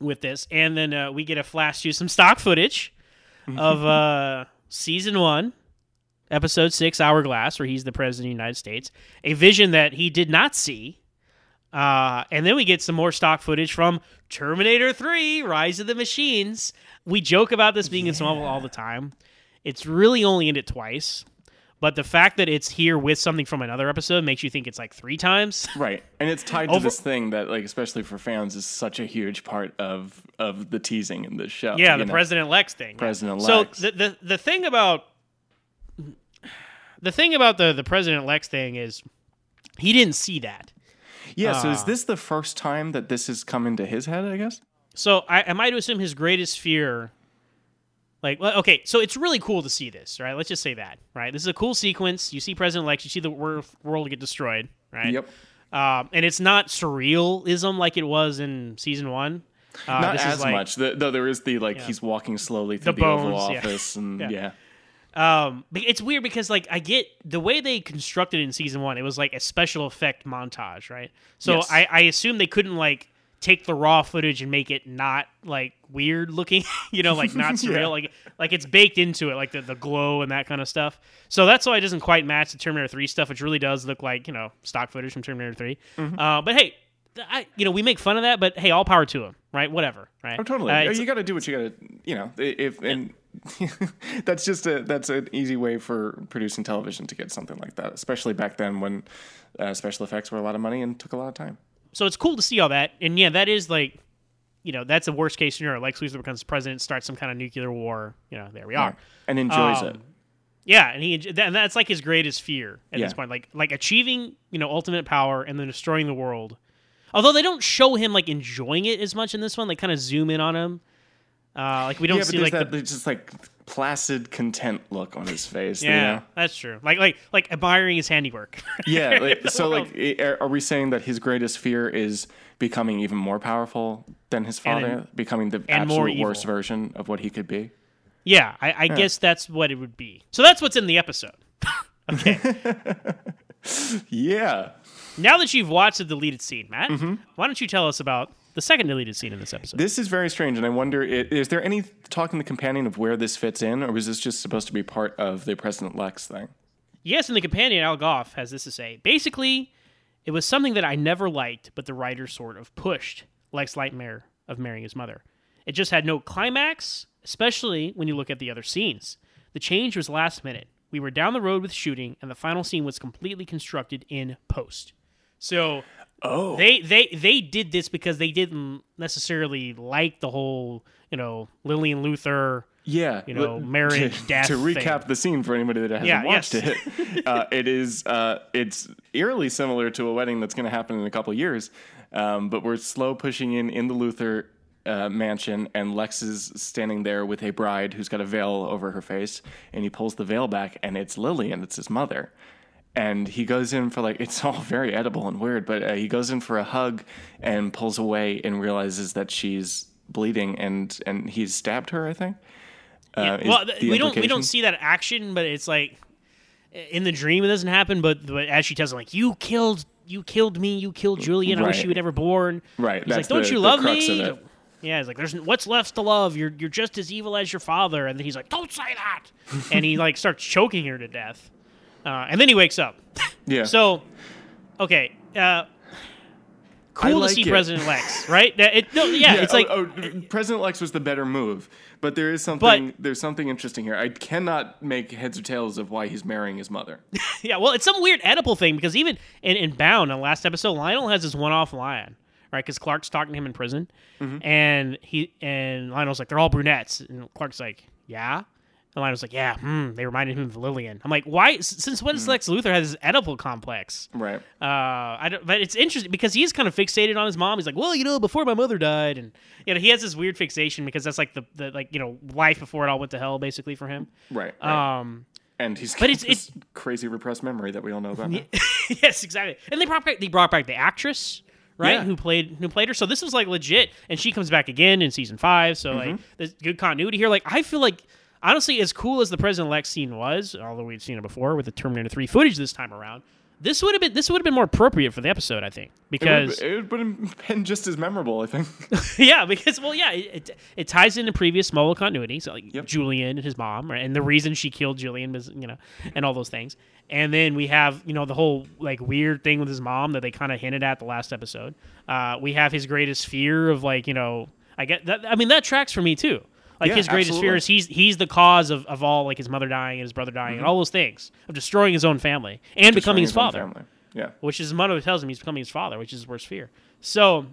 with this, and then uh, we get a flash to some stock footage of uh, season one, episode six, Hourglass, where he's the president of the United States. A vision that he did not see. Uh, and then we get some more stock footage from Terminator 3, Rise of the Machines. We joke about this being in Smallville all the time. It's really only in it twice. But the fact that it's here with something from another episode makes you think it's like three times. Right, and it's tied to Over- this thing that, like, especially for fans, is such a huge part of of the teasing in this show. Yeah, the know? President Lex thing. President So Lex. the, the the thing about the thing about the the President Lex thing is he didn't see that. Yeah. So is Uh, this the first time that this has come into his head? I guess. So I am I to assume his greatest fear like well, okay, so it's really cool to see this, right? Let's just say that, right? This is a cool sequence. You see President Lex, you see the wor- world get destroyed, right? Yep. Um, and it's not surrealism like it was in season one. Uh, Not this is as like- much, the, though. There is the like Yeah. he's walking slowly through The the, Oval bones, yeah. Office, and Yeah. yeah. Um, but it's weird because like I get the way they constructed it in season one. It was like a special effect montage, right? So Yes. I, I assume they couldn't like take the raw footage and make it not like weird looking, you know, like not surreal, Yeah. like like it's baked into it, like the, the glow and that kind of stuff. So that's why it doesn't quite match the Terminator Three stuff, which really does look like you know stock footage from Terminator 3 Mhm. Uh, but hey. I, you know, we make fun of that, but hey, all power to him, right? Whatever, right? Oh, totally. Uh, you got to do what you got to, you know. If and that's just a that's an easy way for producing television to get something like that, especially back then when uh, special effects were a lot of money and took a lot of time. so it's cool to see all that. And yeah, that is like, you know, that's a worst case scenario. Lex Luthor becomes president, starts some kind of nuclear war. You know, there we are. Right. And enjoys Um, it. Yeah, and he that, and that's like his greatest fear at this point, like like achieving you know ultimate power and then destroying the world. Although they don't show him like enjoying it as much in this one, they kind of zoom in on him. Uh, like we don't yeah, see like that the just like placid content look on his face. you yeah, know? that's true. Like like like admiring his handiwork. Yeah. Like, so, world. like, are we saying that his greatest fear is becoming even more powerful than his father, then- becoming the and absolute worst version of what he could be? Yeah, I, I Yeah. guess that's what it would be. So that's what's in the episode. okay. Yeah. Now that you've watched the deleted scene, Matt, Mm-hmm. why don't you tell us about the second deleted scene in this episode? This is very strange, and I wonder is there any talk in the companion of where this fits in, or was this just supposed to be part of the President Lex thing? yes, and the companion Al Gough has this to say. Basically, it was something that I never liked, but the writer sort of pushed Lex Lightmare of marrying his mother. It just had no climax, especially when you look at the other scenes. The change was last minute. We were down the road with shooting, and the final scene was completely constructed in post. So Oh. they they they did this because they didn't necessarily like the whole you know Lillian Luthor Yeah, you know marriage to, death To thing. recap the scene for anybody that hasn't Yeah, watched yes. it, uh, it is uh, it's eerily similar to a wedding that's going to happen in a couple years, um, but we're slow pushing in in the Luthor uh, mansion, and Lex is standing there with a bride who's got a veil over her face, and he pulls the veil back, and it's Lillian, it's his mother. And he goes in for like it's all very Oedipal and weird, but uh, he goes in for a hug and pulls away and realizes that she's bleeding and and he's stabbed her. I think. Uh, well, we don't we don't see that action, but it's like in the dream it doesn't happen. But, but as she tells him, like you killed you killed me, you killed Julian. I wish Right. you were never born. Right, He's like, don't the- you love me? Yeah, he's like, there's what's left to love. You're you're just as evil as your father. And then he's like, don't say that. and he like starts choking her to death. Uh, and then he wakes up. Yeah. So, okay. Uh, cool like to see it. President Lex, right? That- It, no, yeah, it's oh, like oh, President Lex was the better move, but there is something But- there's something interesting here. I cannot make heads or tails of why he's marrying his mother. Yeah, well, it's some weird Oedipal thing because even in, in Bound, on the last episode, Lionel has this one-off line, right? Because Clark's talking to him in prison, Mm-hmm. and he and Lionel's like, "They're all brunettes," and Clark's like, "Yeah," and Lionel's like, "Yeah, hmm, they reminded him of Lillian." I'm like, "Why? Since when does Lex Luthor have this Oedipal complex?" Right. Uh, I don't, but it's interesting because he's kind of fixated on his mom. He's like, well, you know, before my mother died, and you know, he has this weird fixation because that's like the, the like you know life before it all went to hell, basically for him. Right. right. Um, and he's but it's- this crazy repressed memory that we all know about. yes, exactly. And they brought back they brought back the actress, right? Yeah. Who played who played her. So this was like legit, and she comes back again in season five. So like Mm-hmm. there's good continuity here. Like I feel like honestly, as cool as the President Lex scene was, although we'd seen it before with the Terminator Three footage this time around, this would have been this would have been more appropriate for the episode, I think, because it would have been just as memorable, I think. yeah, because well, yeah, it, it, it ties into previous Smallville continuity. So like Yep. Julian and his mom, right, and the reason she killed Julian was you know, and all those things. And then we have you know the whole like weird thing with his mom that they kind of hinted at the last episode. Uh, we have his greatest fear of like you know I get that. I mean that tracks for me too. Like Yeah, his greatest fear is he's he's the cause of, of all like his mother dying and his brother dying and all those things of destroying his own family and becoming his Mm-hmm. Father. Yeah. which his mother tells him he's becoming his father, which is his worst fear. So,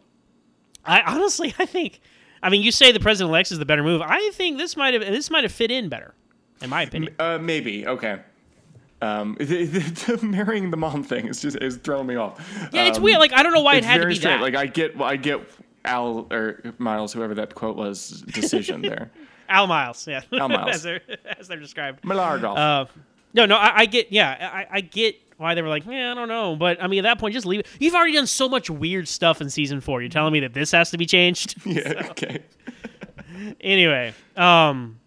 I honestly, I think, I mean, you say the President Lex is the better move. I think this might have this might have fit in better, in my opinion. Uh, maybe. Okay. Um, the, the, the marrying the mom thing is just is throwing me off. Yeah, it's Um, weird. Like I don't know why it had to be strange. that. Like I get, I get Al or Miles, whoever that quote was, decision there. Al Miles, yeah, Al Miles. as they're as they're described. Millar-Gough. Uh, no, no, I, I get, yeah, I, I get why they were like, yeah, I don't know, but I mean, at that point, just leave it. You've already done so much weird stuff in season four. You're telling me that this has to be changed? yeah. Okay. anyway, um,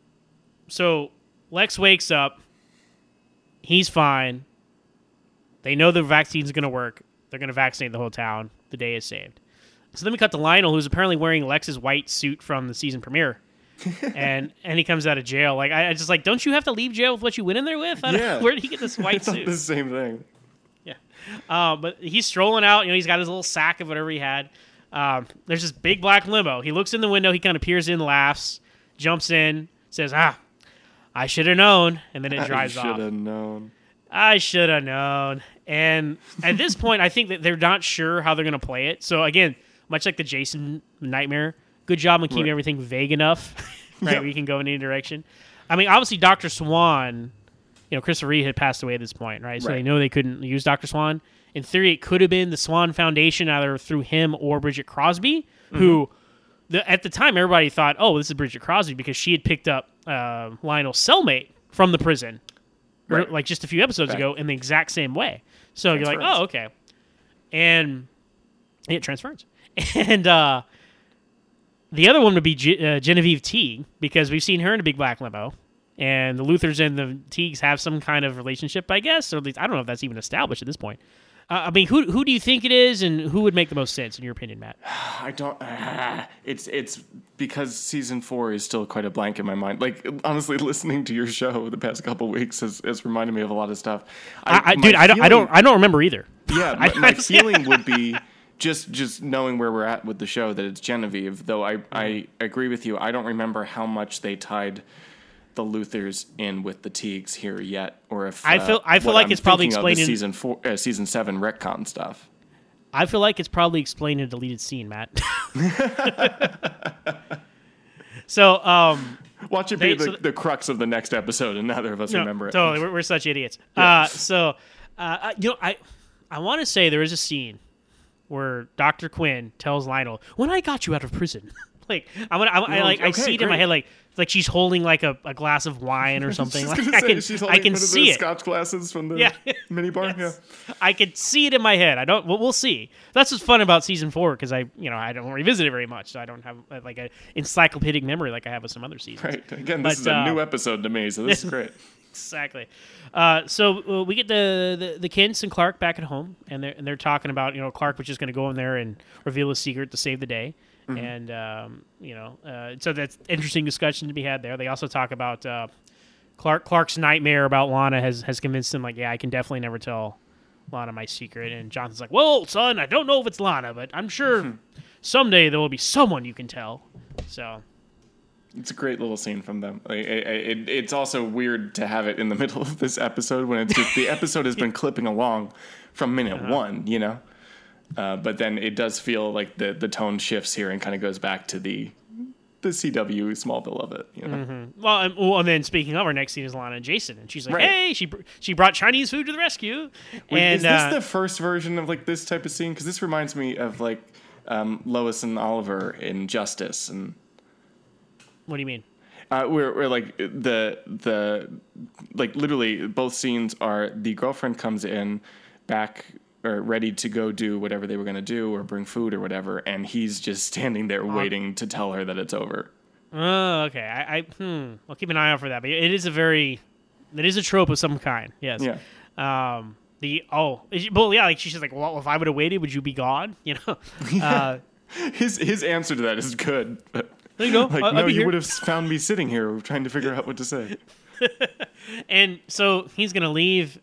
so Lex wakes up. He's fine. They know the vaccine's going to work. They're going to vaccinate the whole town. The day is saved. So then we cut to Lionel, who's apparently wearing Lex's white suit from the season premiere. and and he comes out of jail. Like I, I just like, don't you have to leave jail with what you went in there with? I don't- Yeah. Where did he get this white suit? the same thing. Yeah. Um, but he's strolling out. You know, he's got his little sack of whatever he had. Um, there's this big black limo. He looks in the window. He kind of peers in, laughs, jumps in, says, "Ah, I should have known," and then it drives I off. I should have known. I should have known. And at this point, I think that they're not sure how they're going to play it. So again, much like the Jason Nightmare, good job on keeping Right. everything vague enough, right? Yep. You can go in any direction. I mean, obviously, Doctor Swann, you know, Christopher Reeve had passed away at this point, right? So they know they couldn't use Doctor Swann. In theory, it could have been the Swann Foundation, either through him or Bridgette Crosby, who. The, at the time, everybody thought, "Oh, this is Bridgette Crosby," because she had picked up uh, Lionel's cellmate from the prison, or, Right. like just a few episodes ago, in the exact same way. So you're like, "Oh, okay," and it transfers. And uh, the other one would be Ge- uh, Genevieve Teague because we've seen her in a big black limo, and the Luthors and the Teagues have some kind of relationship, I guess, or at least I don't know if that's even established at this point. Uh, I mean, who who do you think it is, and who would make the most sense in your opinion, Matt? I don't. ah, it's it's because season four is still quite a blank in my mind. Like honestly, listening to your show the past couple weeks has, has reminded me of a lot of stuff. I, I, my dude, I don't, I don't, I don't remember either. Yeah, I- my, my feeling would be just just knowing where we're at with the show that it's Genevieve. Though I I agree with you. I don't remember how much they tied the Luthors in with the Teagues here yet, or if I uh, feel- I feel like I'm it's probably thinking of is explained in- season four, uh, season seven retcon stuff. I feel like it's probably explained in a deleted scene, Matt. so, um, Watch it be They- the, so- the crux of the next episode, and neither of us no, remember it. totally, we're, we're such idiots. Uh, so, uh, uh, you know, I, I want to say there is a scene where Doctor Quinn tells Lionel, "When I got you out of prison." like I'm gonna, I'm, I like I see it in my head like like she's holding like a, a glass of wine or something. She's like gonna I say can she's I holding can one of see the it. Scotch glasses from the Yeah. mini bar. Yes. I could see it in my head. I don't. Well, we'll see. That's what's fun about season four because I, you know, I don't revisit it very much, so I don't have uh, like a encyclopedic memory like I have with some other seasons. Right. Again, this But, is a uh, new episode to me, so this is great. Exactly. Uh, so uh, we get the, the the Kents and Clark back at home, and they're and they're talking about you know Clark was just going to go in there and reveal his secret to save the day, and um, you know uh, so that's interesting discussion to be had there. They also talk about uh, Clark Clark's nightmare about Lana has has convinced him like yeah I can definitely never tell Lana my secret, and Jonathan's like well son I don't know if it's Lana but I'm sure someday there will be someone you can tell. So It's a great little scene from them. Like, it, it, it's also weird to have it in the middle of this episode when it's just, the episode has been clipping along from minute Uh-huh. one, you know. Uh, but then it does feel like the the tone shifts here and kind of goes back to the the CW Smallville of it. You know? Well, and, well, and then speaking of, our next scene is Lana and Jason, and she's like, Right. "Hey, she br- she brought Chinese food to the rescue." Wait, and is this uh, the first version of like this type of scene? Because this reminds me of like um, Lois and Oliver in Justice, and what do you mean? uh, where where like the the like literally both scenes are the girlfriend comes in back or ready to go do whatever they were going to do or bring food or whatever, and he's just standing there waiting to tell her that it's over. Oh, okay. I, I hmm. I'll keep an eye out for that. But it is a very, it is a trope of some kind. Yes. Yeah. Um. The oh, well, yeah. Like she's like, well, if I would have waited, would you be gone? You know. Uh, His his answer to that is good. But there you go. like, I'll no, be you here. would have found me sitting here trying to figure out what to say. And so he's gonna leave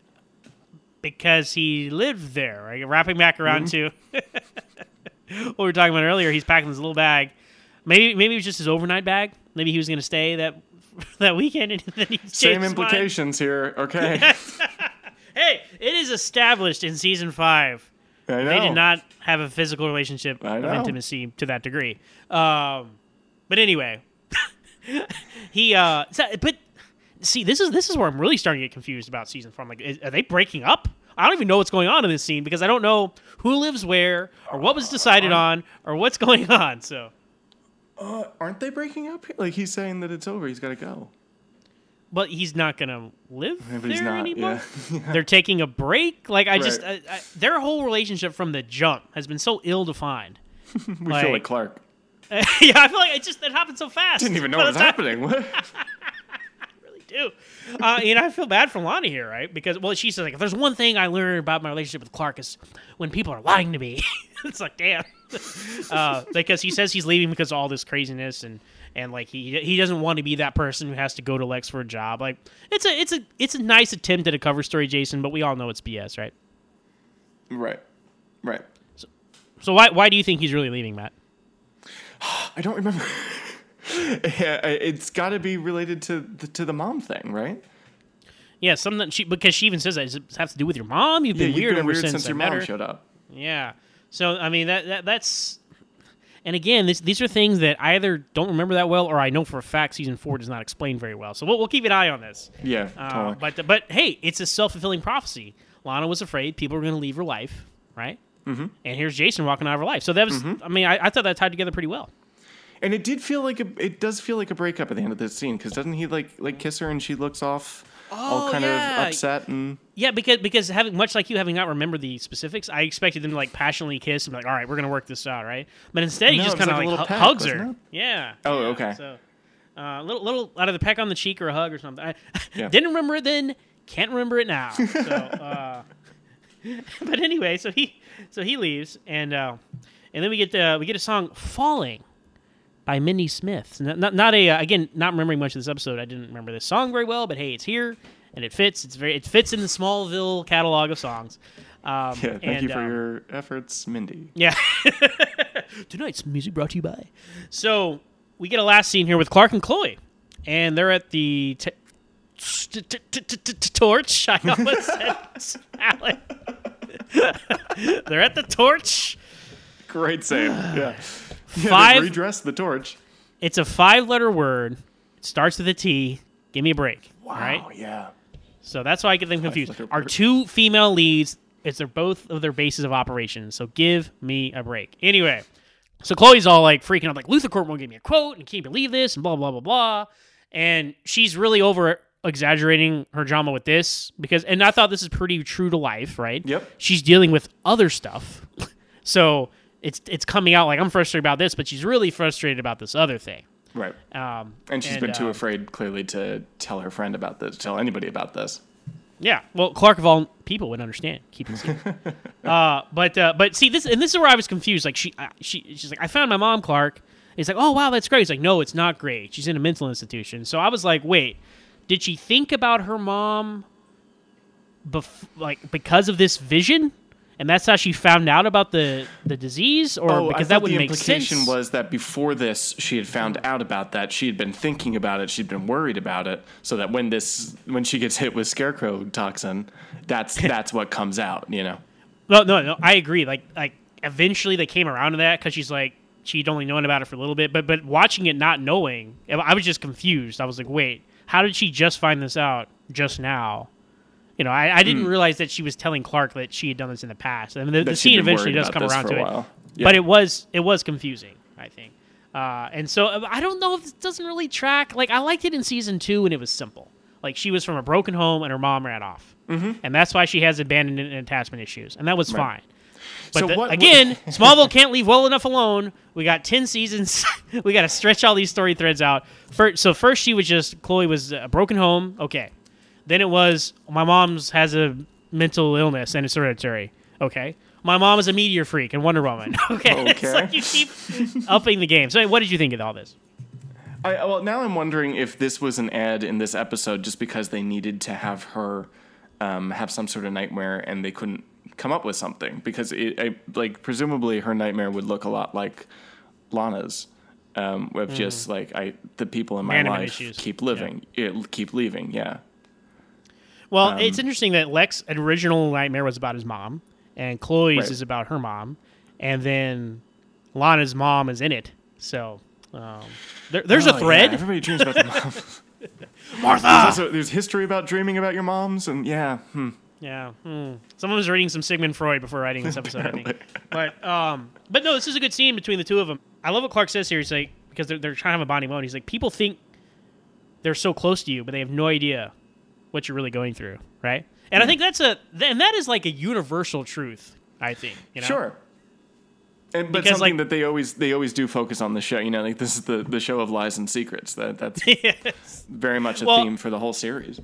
because he lived there. Right? Wrapping back around to what we were talking about earlier. He's packing this little bag. Maybe maybe it was just his overnight bag. Maybe he was gonna stay that that weekend and then he Same his implications here. Okay. Hey, it is established in season five. I know. They did not have a physical relationship of intimacy to that degree. Um, but anyway, he. Uh, so- but see, this is this is where I'm really starting to get confused about season four. I'm like, is, are they breaking up? I don't even know what's going on in this scene because I don't know who lives where or what was decided on or what's going on. So, Uh, aren't they breaking up? Like he's saying that it's over. He's got to go. but he's not gonna live Yeah, there he's not, anymore. yeah. They're taking a break. Like I just, I, I, their whole relationship from the jump has been so ill defined. We feel like Clark. yeah, I feel like it just it happened so fast. Didn't even know what was happening. What? do. Uh, you know, I feel bad for Lonnie here, right? Because well, she says like, if there's one thing I learned about my relationship with Clark is when people are lying to me. it's like, damn. uh, because he says he's leaving because of all this craziness and and like he he doesn't want to be that person who has to go to Lex for a job. Like it's a it's a it's a nice attempt at a cover story, Jason, but we all know it's BS, right? right. Right. So, So why why do you think he's really leaving, Matt? I don't remember. it's got to be related to the, to the mom thing, right? Yeah, something she because she even says that it have to do with your mom? You've been yeah, weird been ever weird since, since your mom her. showed up. Yeah. So I mean that, that that's and again this, these are things that I either don't remember that well or I know for a fact season four does not explain very well. So we'll, we'll keep an eye on this. Yeah, Uh, totally. But but hey, it's a self fulfilling prophecy. Lana was afraid people were going to leave her life, right? Mm-hmm. And here's Jason walking out of her life. So that was Mm-hmm. I mean I, I thought that tied together pretty well. And it did feel like a it does feel like a breakup at the end of this scene because doesn't he like like kiss her and she looks off all Oh, kind yeah. of upset and Yeah, because because having much like you having not remembered the specifics, I expected them to like passionately kiss and be like, all right, we're gonna work this out, right? But instead, he No, just kind of like like, little hu- peck, hugs her. it? Yeah. Oh, yeah, okay. So, uh, little little out of the peck on the cheek or a hug or something. I Yeah. didn't remember it then, can't remember it now. So, uh, but anyway, so he so he leaves and uh, and then we get the, we get a song "Falling." By Mindy Smith. Not, not, not a uh, again. Not remembering much of this episode. I didn't remember this song very well, but hey, it's here and it fits. It's very it fits in the Smallville catalog of songs. Um, yeah. Thank and, you for um, your efforts, Mindy. yeah. Tonight's music brought to you by. So we get a last scene here with Clark and Chloe, and they're at the t- t- t- torch. I almost said salad. They're at the torch. Great save. Yeah. Five- they redressed the torch. It's a five-letter word. It starts with a T. Give me a break. Wow. Right. Yeah. So that's why I get them confused. Our two female leads, it's their both of their bases of operations. So give me a break. Anyway, So Chloe's all like freaking out, like LuthorCorp won't give me a quote, and can't believe this, and blah blah blah blah. And she's really over exaggerating her drama with this because, and I thought this is pretty true to life, right? Yep. She's dealing with other stuff, so it's it's coming out like I'm frustrated about this, but she's really frustrated about this other thing. Right. Um, And she's been too uh, afraid, clearly, to tell her friend about this, tell anybody about this. Yeah, well, Clark of all people would understand keeping it secret. uh, but uh, but see this, and this is where I was confused. Like she uh, she she's like, I found my mom, Clark. He's like, oh wow, that's great. He's like, no, it's not great. She's in a mental institution. So I was like, wait, did she think about her mom, bef- like because of this vision, and that's how she found out about the the disease, or oh, because that would the make implication sense? was that before this, she had found out about that. She had been thinking about it. She'd been worried about it, so that when this, when she gets hit with scarecrow toxin, that's that's what comes out. You know. No, no, no. I agree. Like, like eventually they came around to that because she's like she'd only known about it for a little bit, but but watching it not knowing, I was just confused. I was like, wait, how did she just find this out just now? You know, I, I didn't Hmm. realize that she was telling Clark that she had done this in the past. I mean, the, the scene eventually does come around to it, while. but it was it was confusing. I think, uh, and so uh, I don't know if it doesn't really track. Like I liked it in season two, and it was simple. Like she was from a broken home, and her mom ran off, mm-hmm. and that's why she has abandonment and attachment issues, and that was Right. fine. But So the- what- what- again, Smallville can't leave well enough alone. We got ten seasons. we got to stretch all these story threads out. First, so first she was just Chloe was a broken home. Okay, then it was my mom's has a mental illness and it's hereditary. Okay, my mom is a meteor freak and Wonder Woman. Okay, it's like you keep upping the game. So what did you think of all this? I, well, now I'm wondering if this was an ad in this episode just because they needed to have her um, have some sort of nightmare and they couldn't come up with something because it, I, like presumably her nightmare would look a lot like Lana's. Um, with just like I, the people in my life issues. keep living, it, keep leaving. Yeah, Well, Um, it's interesting that Lex' original nightmare was about his mom, and Chloe's Right. is about her mom, and then Lana's mom is in it. So um, there, there's Oh, a yeah, thread. Everybody dreams about their mom. Martha. There's, also, there's history about dreaming about your moms, and yeah, hmm. Yeah. Hmm. Someone was reading some Sigmund Freud before writing this episode, I think. But um, but no, this is a good scene between the two of them. I love what Clark says here. He's like because they're they're trying to have a bonding moment. He's like people think they're so close to you, but they have no idea what you're really going through, right? And I think that's a and that is like a universal truth. I think you know. Sure. And, but Because, something like- that they always they always do focus on the show. You know, like this is the, the show of lies and secrets. That that's Yes. very much a Well- theme for the whole series.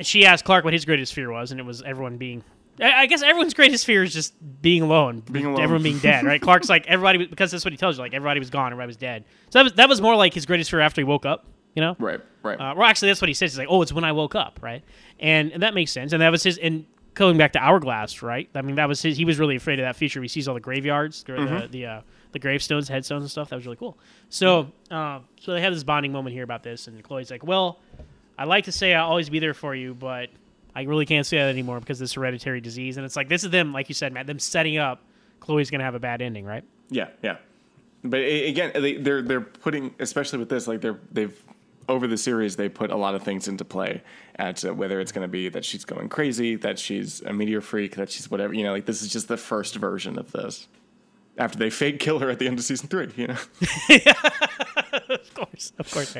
She asked Clark what his greatest fear was, and it was everyone being. I I guess everyone's greatest fear is just being alone, Being alone. everyone being dead, right? Clark's like everybody because that's what he tells you, like everybody was gone, everybody was dead. So that was that was more like his greatest fear after he woke up, you know? Right, right. Uh, well, actually, that's what he says. He's like, "Oh, it's when I woke up," right? And, and that makes sense. And that was his. And going back to Hourglass, right? I mean, that was his. He was really afraid of that feature. He sees all the graveyards, the Mm-hmm. the the, uh, the gravestones, headstones, and stuff. That was really cool. So, uh, so they have this bonding moment here about this, and Chloe's like, "Well, I like to say I'll always be there for you, but I really can't say that anymore because this hereditary disease." And it's like this is them, like you said, Matt, them setting up Chloe's gonna have a bad ending, right? Yeah, yeah. But again, they, they're they're putting, especially with this, like they're they've over the series they put a lot of things into play. At uh, whether it's going to be that she's going crazy, that she's a meteor freak, that she's whatever. You know, like this is just the first version of this. After they fake kill her at the end of season three, you know. of course, of course.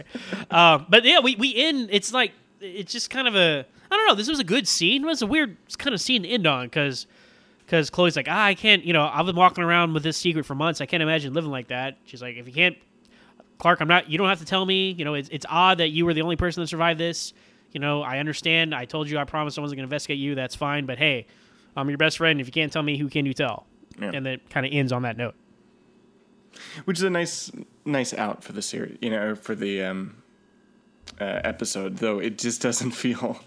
Um, but yeah, we we end. It's like it's just kind of a I don't know. This was a good scene. It was a weird kind of scene to end on because because Chloe's like, ah, I can't. You know, I've been walking around with this secret for months. I can't imagine living like that. She's like, if you can't, Clark, I'm not. You don't have to tell me. You know, it's it's odd that you were the only person that survived this. You know, I understand. I told you. I promised I wasn't going to investigate you. That's fine. But hey, I'm your best friend. If you can't tell me, who can you tell? Yeah. And then it kind of ends on that note. which is a nice nice out for the series you know for the um uh, episode though it just doesn't feel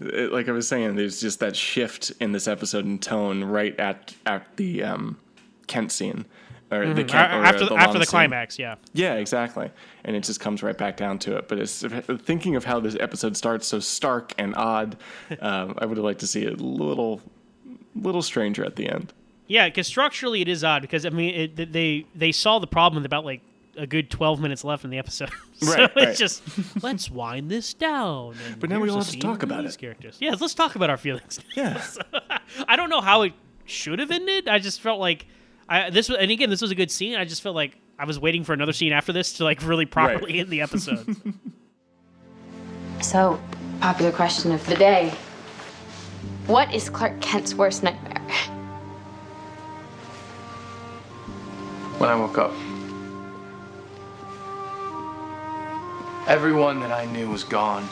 it, like i was saying there's just that shift in this episode in tone right at at the um kent scene or the Kent, or, uh, Mm-hmm. after the, the after the scene. climax, yeah. yeah exactly and it just comes right back down to it but it's thinking of how this episode starts so stark and odd um, i would have liked to see it a little little stranger at the end Yeah, because structurally it is odd because I mean it, they they saw the problem with about like a good twelve minutes left in the episode, so Right, it's right. just let's wind this down. and But now we here's all have to talk about these it. Characters, yeah, let's talk about our feelings. yeah I don't know how it should have ended. I just felt like I this was, and again, this was a good scene. I just felt like I was waiting for another scene after this to like really properly end the episode. So, popular question of the day. What is Clark Kent's worst nightmare? When I woke up, everyone that I knew was gone.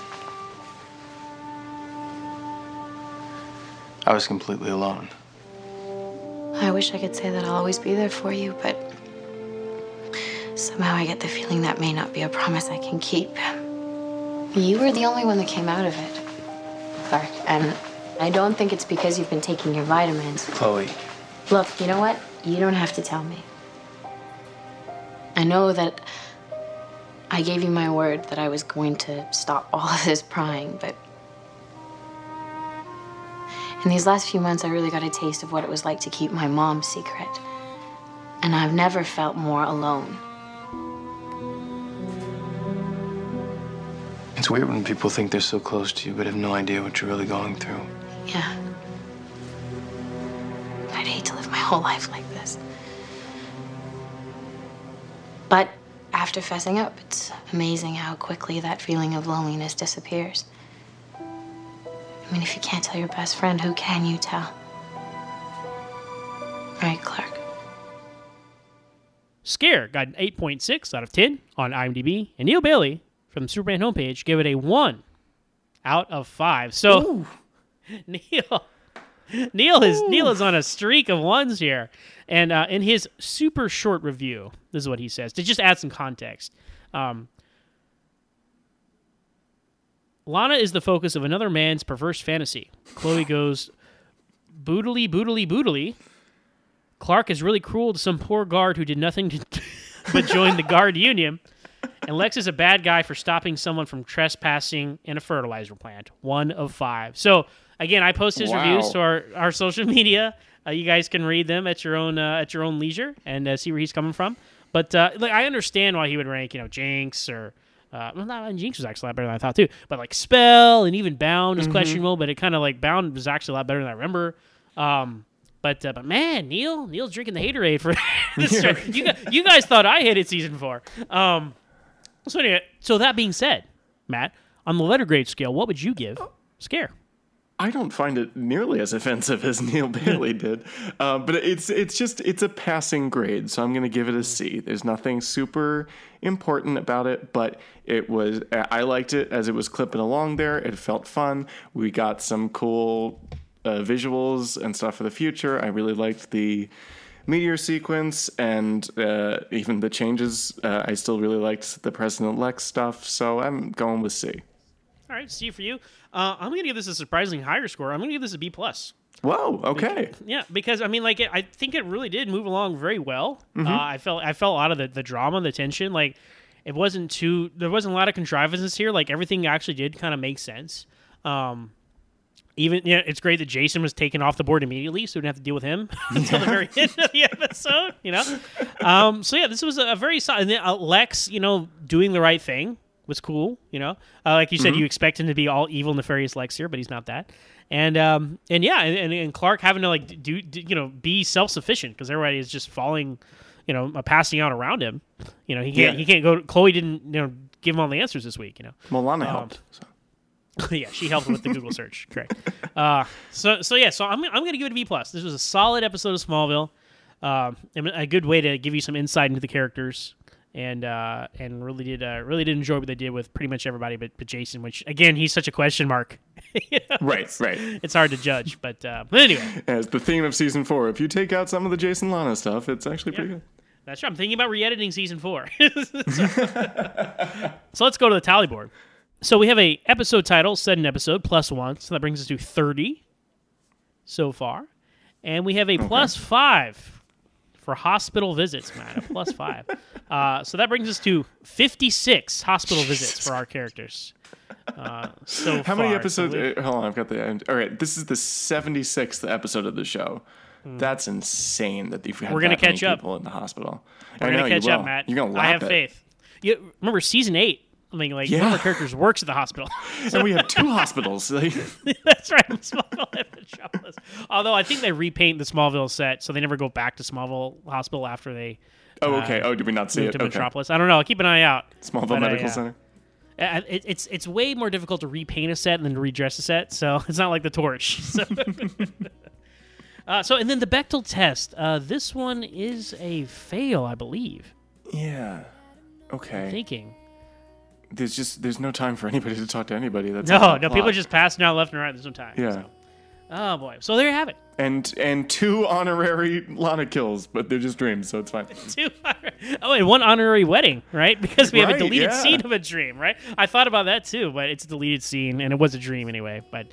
I was completely alone. I wish I could say that I'll always be there for you, but somehow I get the feeling that may not be a promise I can keep. You were the only one that came out of it, Clark, and I don't think it's because you've been taking your vitamins. Chloe, Look, you know what? You don't have to tell me. I know that I gave you my word that I was going to stop all of this prying, but in these last few months, I really got a taste of what it was like to keep my mom's secret. And I've never felt more alone. it's weird when people think they're so close to you but have no idea what you're really going through. Yeah. I'd hate to live my whole life like after fessing up, it's amazing how quickly that feeling of loneliness disappears. I mean, if you can't tell your best friend, who can you tell? Right, Clark? Scare got an 8.6 out of 10 on IMDb, and Neil Bailey from the Superman homepage gave it a 1 out of 5. So, Neil. Neil is Neil is on a streak of ones here, and uh, in his super short review, this is what he says to just add some context. Um, Lana is the focus of another man's perverse fantasy. Chloe goes boodly, boodly, boodly. Clark is really cruel to some poor guard who did nothing to, but join the guard union. And Lex is a bad guy for stopping someone from trespassing in a fertilizer plant. One of five. So again, I post his Wow. reviews to our, our social media. Uh, you guys can read them at your own uh, at your own leisure and uh, see where he's coming from. But uh, like, I understand why he would rank you know Jinx or uh, well, not Jinx was actually a lot better than I thought too. But like Spell and even Bound was Mhm. questionable, but it kind of like Bound was actually a lot better than I remember. Um, but uh, but man, Neil Neil's drinking the haterade for this. You guys, you guys thought I hated season four. Um, so anyway, so that being said, Matt, on the letter grade scale, what would you give Scare? I don't find it nearly as offensive as Neil Bailey did, uh, but it's it's just it's a passing grade, so I'm going to give it a C. There's nothing super important about it, but it was I liked it as it was clipping along there. It felt fun. We got some cool uh, visuals and stuff for the future. I really liked the meteor sequence and uh, even the changes. Uh, I still really liked the President Lex stuff, so I'm going with C. All right, C for you. Uh, I'm gonna give this a surprisingly higher score. I'm gonna give this a B plus. Whoa. Okay. Yeah, because I mean, like, it, I think it really did move along very well. Mhm. Uh, I felt I felt a lot of the, the drama, the tension. Like, it wasn't too. There wasn't a lot of contrivances here. Like, everything actually did kind of make sense. Um, even yeah, it's great that Jason was taken off the board immediately, so we didn't have to deal with him until the very end of the episode. You know. Um, so yeah, this was a, a very solid. And then, uh, Lex, you know, doing the right thing was cool. You know, uh, like you said, Mhm. you expect him to be all evil, nefarious Lex here, but he's not that. And um, and yeah, and, and, Clark having to like do, do you know be self sufficient because everybody is just falling, you know, passing out around him. You know, he can't Yeah. he can't go. Chloe didn't you know give him all the answers this week. You know, Well, Lana Um, helped. so. yeah, she helped with the Google search. Correct. Uh, so so yeah, so I'm I'm gonna give it a B plus. This was a solid episode of Smallville, um, a good way to give you some insight into the characters, and uh, and really did uh, really did enjoy what they did with pretty much everybody, but, but Jason, which again he's such a question mark. You know, Right, it's- right. It's hard to judge, but uh, but anyway, As the theme of season four, if you take out some of the Jason Lana stuff, it's actually pretty good. that's true. I'm thinking about re-editing season four. so, so let's go to the tally board. So we have a episode title, set an episode plus one, so that brings us to thirty so far, and we have a plus five for hospital visits, man. A plus five. Uh, so that brings us to fifty-six hospital visits for our characters. Uh, so How many episodes? So we- hold on, I've got the end. All right, this is the 76th episode of the show. That's insane that you've had. We're gonna catch up. people in the hospital. We're I gonna catch up. Matt. You're gonna I have it. faith. You, remember, season eight I mean, like one of Yeah. our characters works at the hospital. and we have two hospitals. That's right, Smallville and Metropolis. Although I think they repaint the Smallville set, so they never go back to Smallville Hospital after they. Oh, uh, okay. Oh, did we not see it? to Okay. Metropolis. I don't know. I'll keep an eye out. Smallville But, uh, Medical yeah. Center. Uh, it, it's it's way more difficult to repaint a set than to redress a set, so it's not like the torch. So, uh, so and then the Bechdel test. Uh, this one is a fail, I believe. Yeah. Okay. Thinking. There's just there's no time for anybody to talk to anybody. That's No, no, people are just passing out left and right. There's no time. Yeah. so. Oh boy. So there you have it. And and two honorary Lana kills, but they're just dreams, so it's fine. Two honor- oh, and one honorary wedding, right? Because we have a deleted yeah. scene of a dream, right? I thought about that too, but it's a deleted scene, and it was a dream anyway. But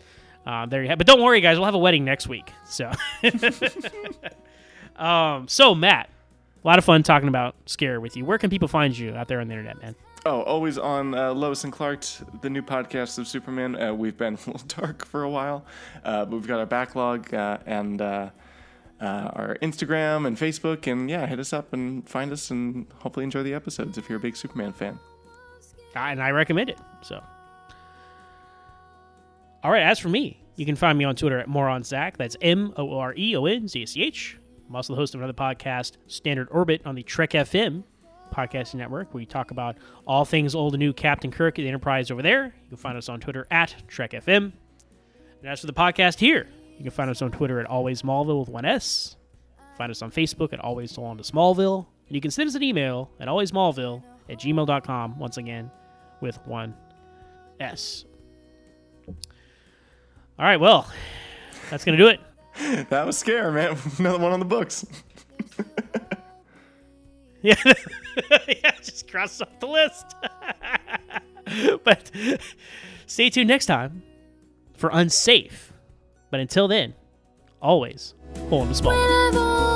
uh, there you have. But don't worry, guys, we'll have a wedding next week. So, um, so Matt, a lot of fun talking about Scare with you. Where can people find you out there on the internet, man? Oh, always on uh, Lois and Clark, the new podcast of Superman. Uh, we've been a little dark for a while, uh, but we've got our backlog uh, and uh, uh, our Instagram and Facebook. And yeah, hit us up and find us and hopefully enjoy the episodes if you're a big Superman fan. and I recommend it. So, all right. As for me, you can find me on Twitter at moronzach. That's M O R E O N Z A C H. I'm also the host of another podcast, Standard Orbit, on the Trek FM podcasting network, where we talk about all things old and new Captain Kirk at the Enterprise over there. You can find us on Twitter at Trek FM. And as for the podcast here, you can find us on Twitter at Always Smallville with one S. Find us on Facebook at Always Belong to Smallville. And you can send us an email at alwaysmallville at gmail.com, once again, with one S. All right, well, that's going to do it. That was scare, man. Another one on the books. Yeah, yeah just cross off the list. but stay tuned next time for Unsafe. But until then, always hold small. Whenever